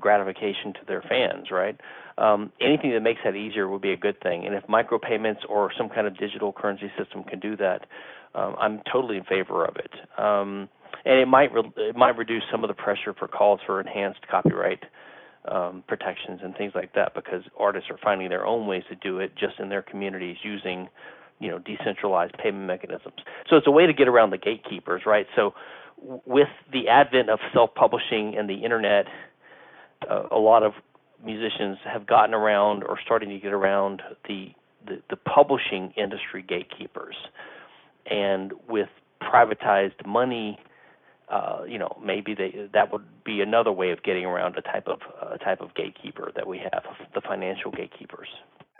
gratification to their fans, right? Um, anything that makes that easier would be a good thing. And if micropayments or some kind of digital currency system can do that, um, I'm totally in favor of it. Um, and it might re- it might reduce some of the pressure for calls for enhanced copyright um, protections and things like that because artists are finding their own ways to do it just in their communities using you know decentralized payment mechanisms. So it's a way to get around the gatekeepers, right? So with the advent of self-publishing and the internet, a lot of musicians have gotten around or starting to get around the the, the publishing industry gatekeepers, and with privatized money. Uh, you know, maybe they, that would be another way of getting around a type of a type of gatekeeper that we have, the financial gatekeepers.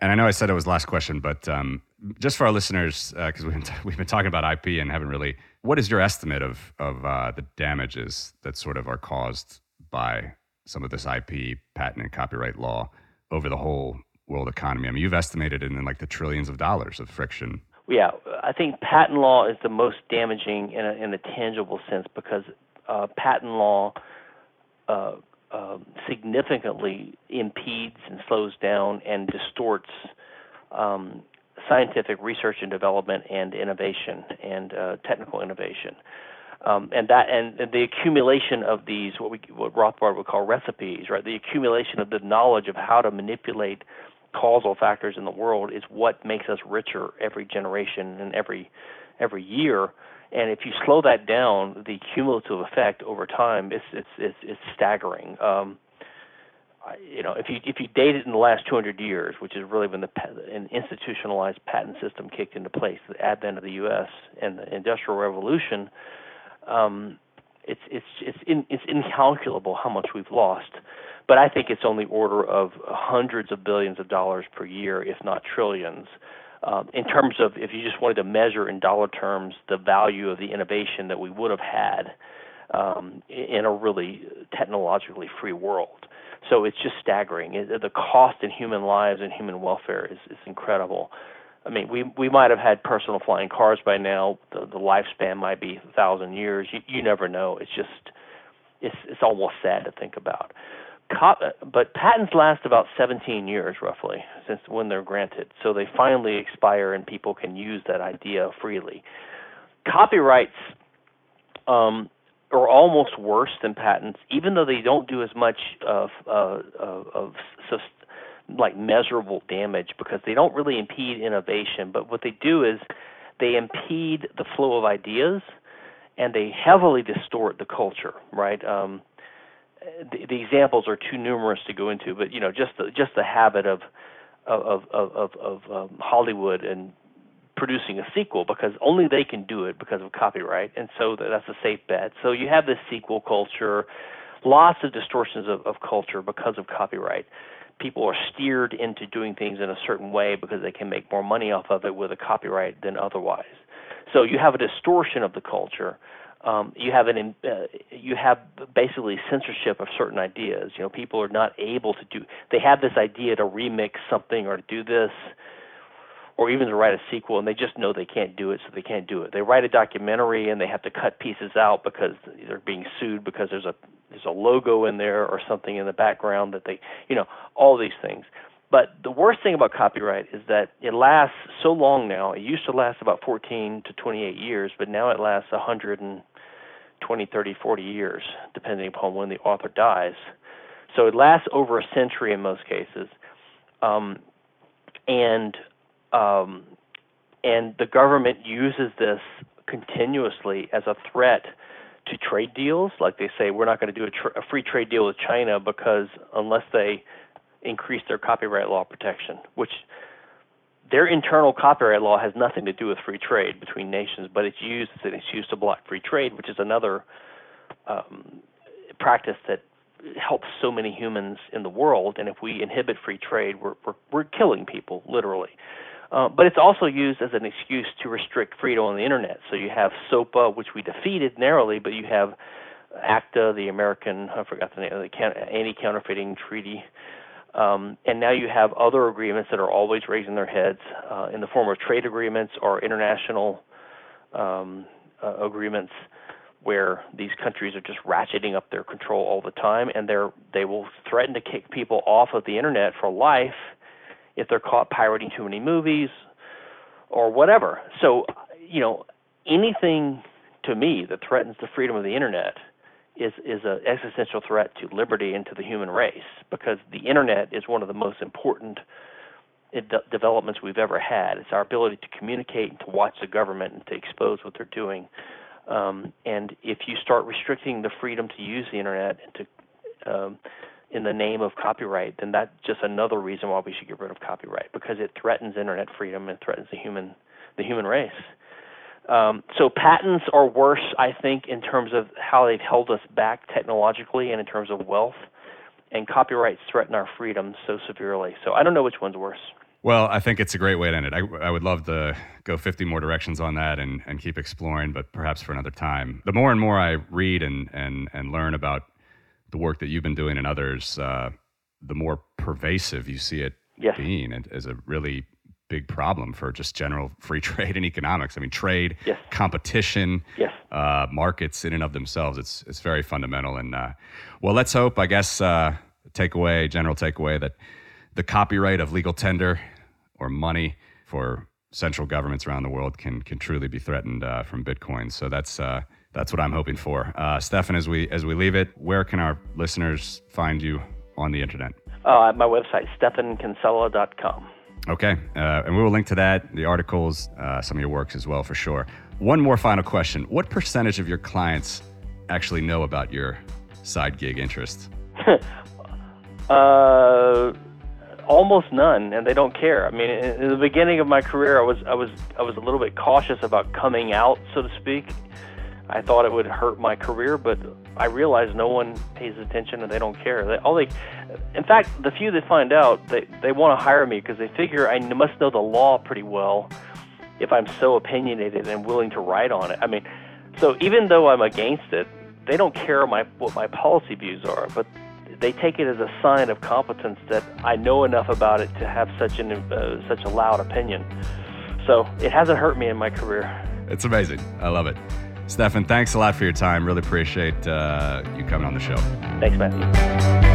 And I know I said it was last question, but um, just for our listeners, because uh, we've, been t- we've been talking about IP and haven't really, what is your estimate of of uh, the damages that sort of are caused by some of this IP, patent, and copyright law over the whole world economy? I mean, you've estimated it in like the trillions of dollars of friction. Yeah, I think patent law is the most damaging in a, in a tangible sense because uh, patent law uh, um, significantly impedes and slows down and distorts um, scientific research and development and innovation and uh, technical innovation. Um, and that and, the accumulation of these what we what Rothbard would call recipes, right? The accumulation of the knowledge of how to manipulate causal factors in the world is what makes us richer every generation and every every year. And if you slow that down, the cumulative effect over time is it's it's, it's staggering. Um, you know, if you if you date it in the last 200 years, which is really when the an institutionalized patent system kicked into place, the advent of the U.S. and the Industrial Revolution, um, it's it's it's in, it's incalculable how much we've lost. But I think it's only order of hundreds of billions of dollars per year, if not trillions. Um, in terms of if you just wanted to measure in dollar terms the value of the innovation that we would have had um, in a really technologically free world. So it's just staggering. It, the cost in human lives and human welfare is, is incredible. I mean, we we might have had personal flying cars by now. The, the lifespan might be a thousand years. You, you never know. It's just it's it's almost sad to think about. but patents last about 17 years roughly since when they're granted. So they finally expire and people can use that idea freely. Copyrights um, are almost worse than patents, even though they don't do as much of uh, of, of like measurable damage because they don't really impede innovation. But what they do is they impede the flow of ideas, and they heavily distort the culture. Right. Um, the, the examples are too numerous to go into, but you know, just the just the habit of of of of, of um, Hollywood and producing a sequel because only they can do it because of copyright, and so that's a safe bet. So you have this sequel culture, lots of distortions of, of culture because of copyright. People are steered into doing things in a certain way because they can make more money off of it with a copyright than otherwise. So you have a distortion of the culture. Um, you have an uh, you have basically censorship of certain ideas. You know, people are not able to do. They have this idea to remix something or do this or even to write a sequel and they just know they can't do it so they can't do it. They write a documentary and they have to cut pieces out because they're being sued because there's a there's a logo in there or something in the background that they you know all these things. But the worst thing about copyright is that it lasts so long now. It used to last about 14 to 28 years but now it lasts 120 30 40 years depending upon when the author dies. So it lasts over a century in most cases. Um, and um, and the government uses this continuously as a threat to trade deals. Like they say, we're not going to do a, a free trade deal with China because unless they increase their copyright law protection, which their internal copyright law has nothing to do with free trade between nations, but it's used and it's used to block free trade, which is another um, practice that helps so many humans in the world. And if we inhibit free trade, we're we're, we're killing people literally. Uh, but it's also used as an excuse to restrict freedom on the internet. So you have SOPA, which we defeated narrowly, but you have ACTA, the American, I forgot the name, the Anti-Counterfeiting Treaty, um, and now you have other agreements that are always raising their heads uh, in the form of trade agreements or international um, uh, agreements where these countries are just ratcheting up their control all the time, and they're they will threaten to kick people off of the internet for life if they're caught pirating too many movies or whatever. So, you know, anything to me that threatens the freedom of the internet is is an existential threat to liberty and to the human race because the internet is one of the most important developments we've ever had. It's our ability to communicate and to watch the government and to expose what they're doing. Um, and if you start restricting the freedom to use the internet and to um, in the name of copyright, then that's just another reason why we should get rid of copyright because it threatens internet freedom and threatens the human the human race. Um, so patents are worse, I think, in terms of how they've held us back technologically and in terms of wealth, and copyrights threaten our freedom so severely. So I don't know which one's worse. Well, I think it's a great way to end it. I, I would love to go 50 more directions on that and, and keep exploring, but perhaps for another time. The more and more I read and, and, and learn about the work that you've been doing and others, uh, the more pervasive you see it yes. being as a really big problem for just general free trade and economics. I mean, trade, yes. competition, yes. Uh, markets in and of themselves. It's it's very fundamental. And uh, well, let's hope. I guess uh, takeaway, general takeaway that the copyright of legal tender or money for central governments around the world can can truly be threatened uh, from Bitcoin. So that's uh, that's what I'm hoping for. Uh, Stephan, as we as we leave it, where can our listeners find you on the internet? Uh, my website, stephankinsella.com. Okay, uh, and we will link to that, the articles, uh, some of your works as well, for sure. One more final question: What percentage of your clients actually know about your side gig interests? uh almost none, and they don't care. I mean, in, in the beginning of my career, I was I was I was a little bit cautious about coming out, so to speak. I thought it would hurt my career, but I realize no one pays attention and they don't care. They, all they, in fact, the few that find out, they they want to hire me because they figure I must know the law pretty well if I'm so opinionated and willing to write on it. I mean, so even though I'm against it, they don't care my what my policy views are, but they take it as a sign of competence that I know enough about it to have such an uh, such a loud opinion. So it hasn't hurt me in my career. It's amazing. I love it. Stephan, thanks a lot for your time. Really appreciate uh, you coming on the show. Thanks, Matthew.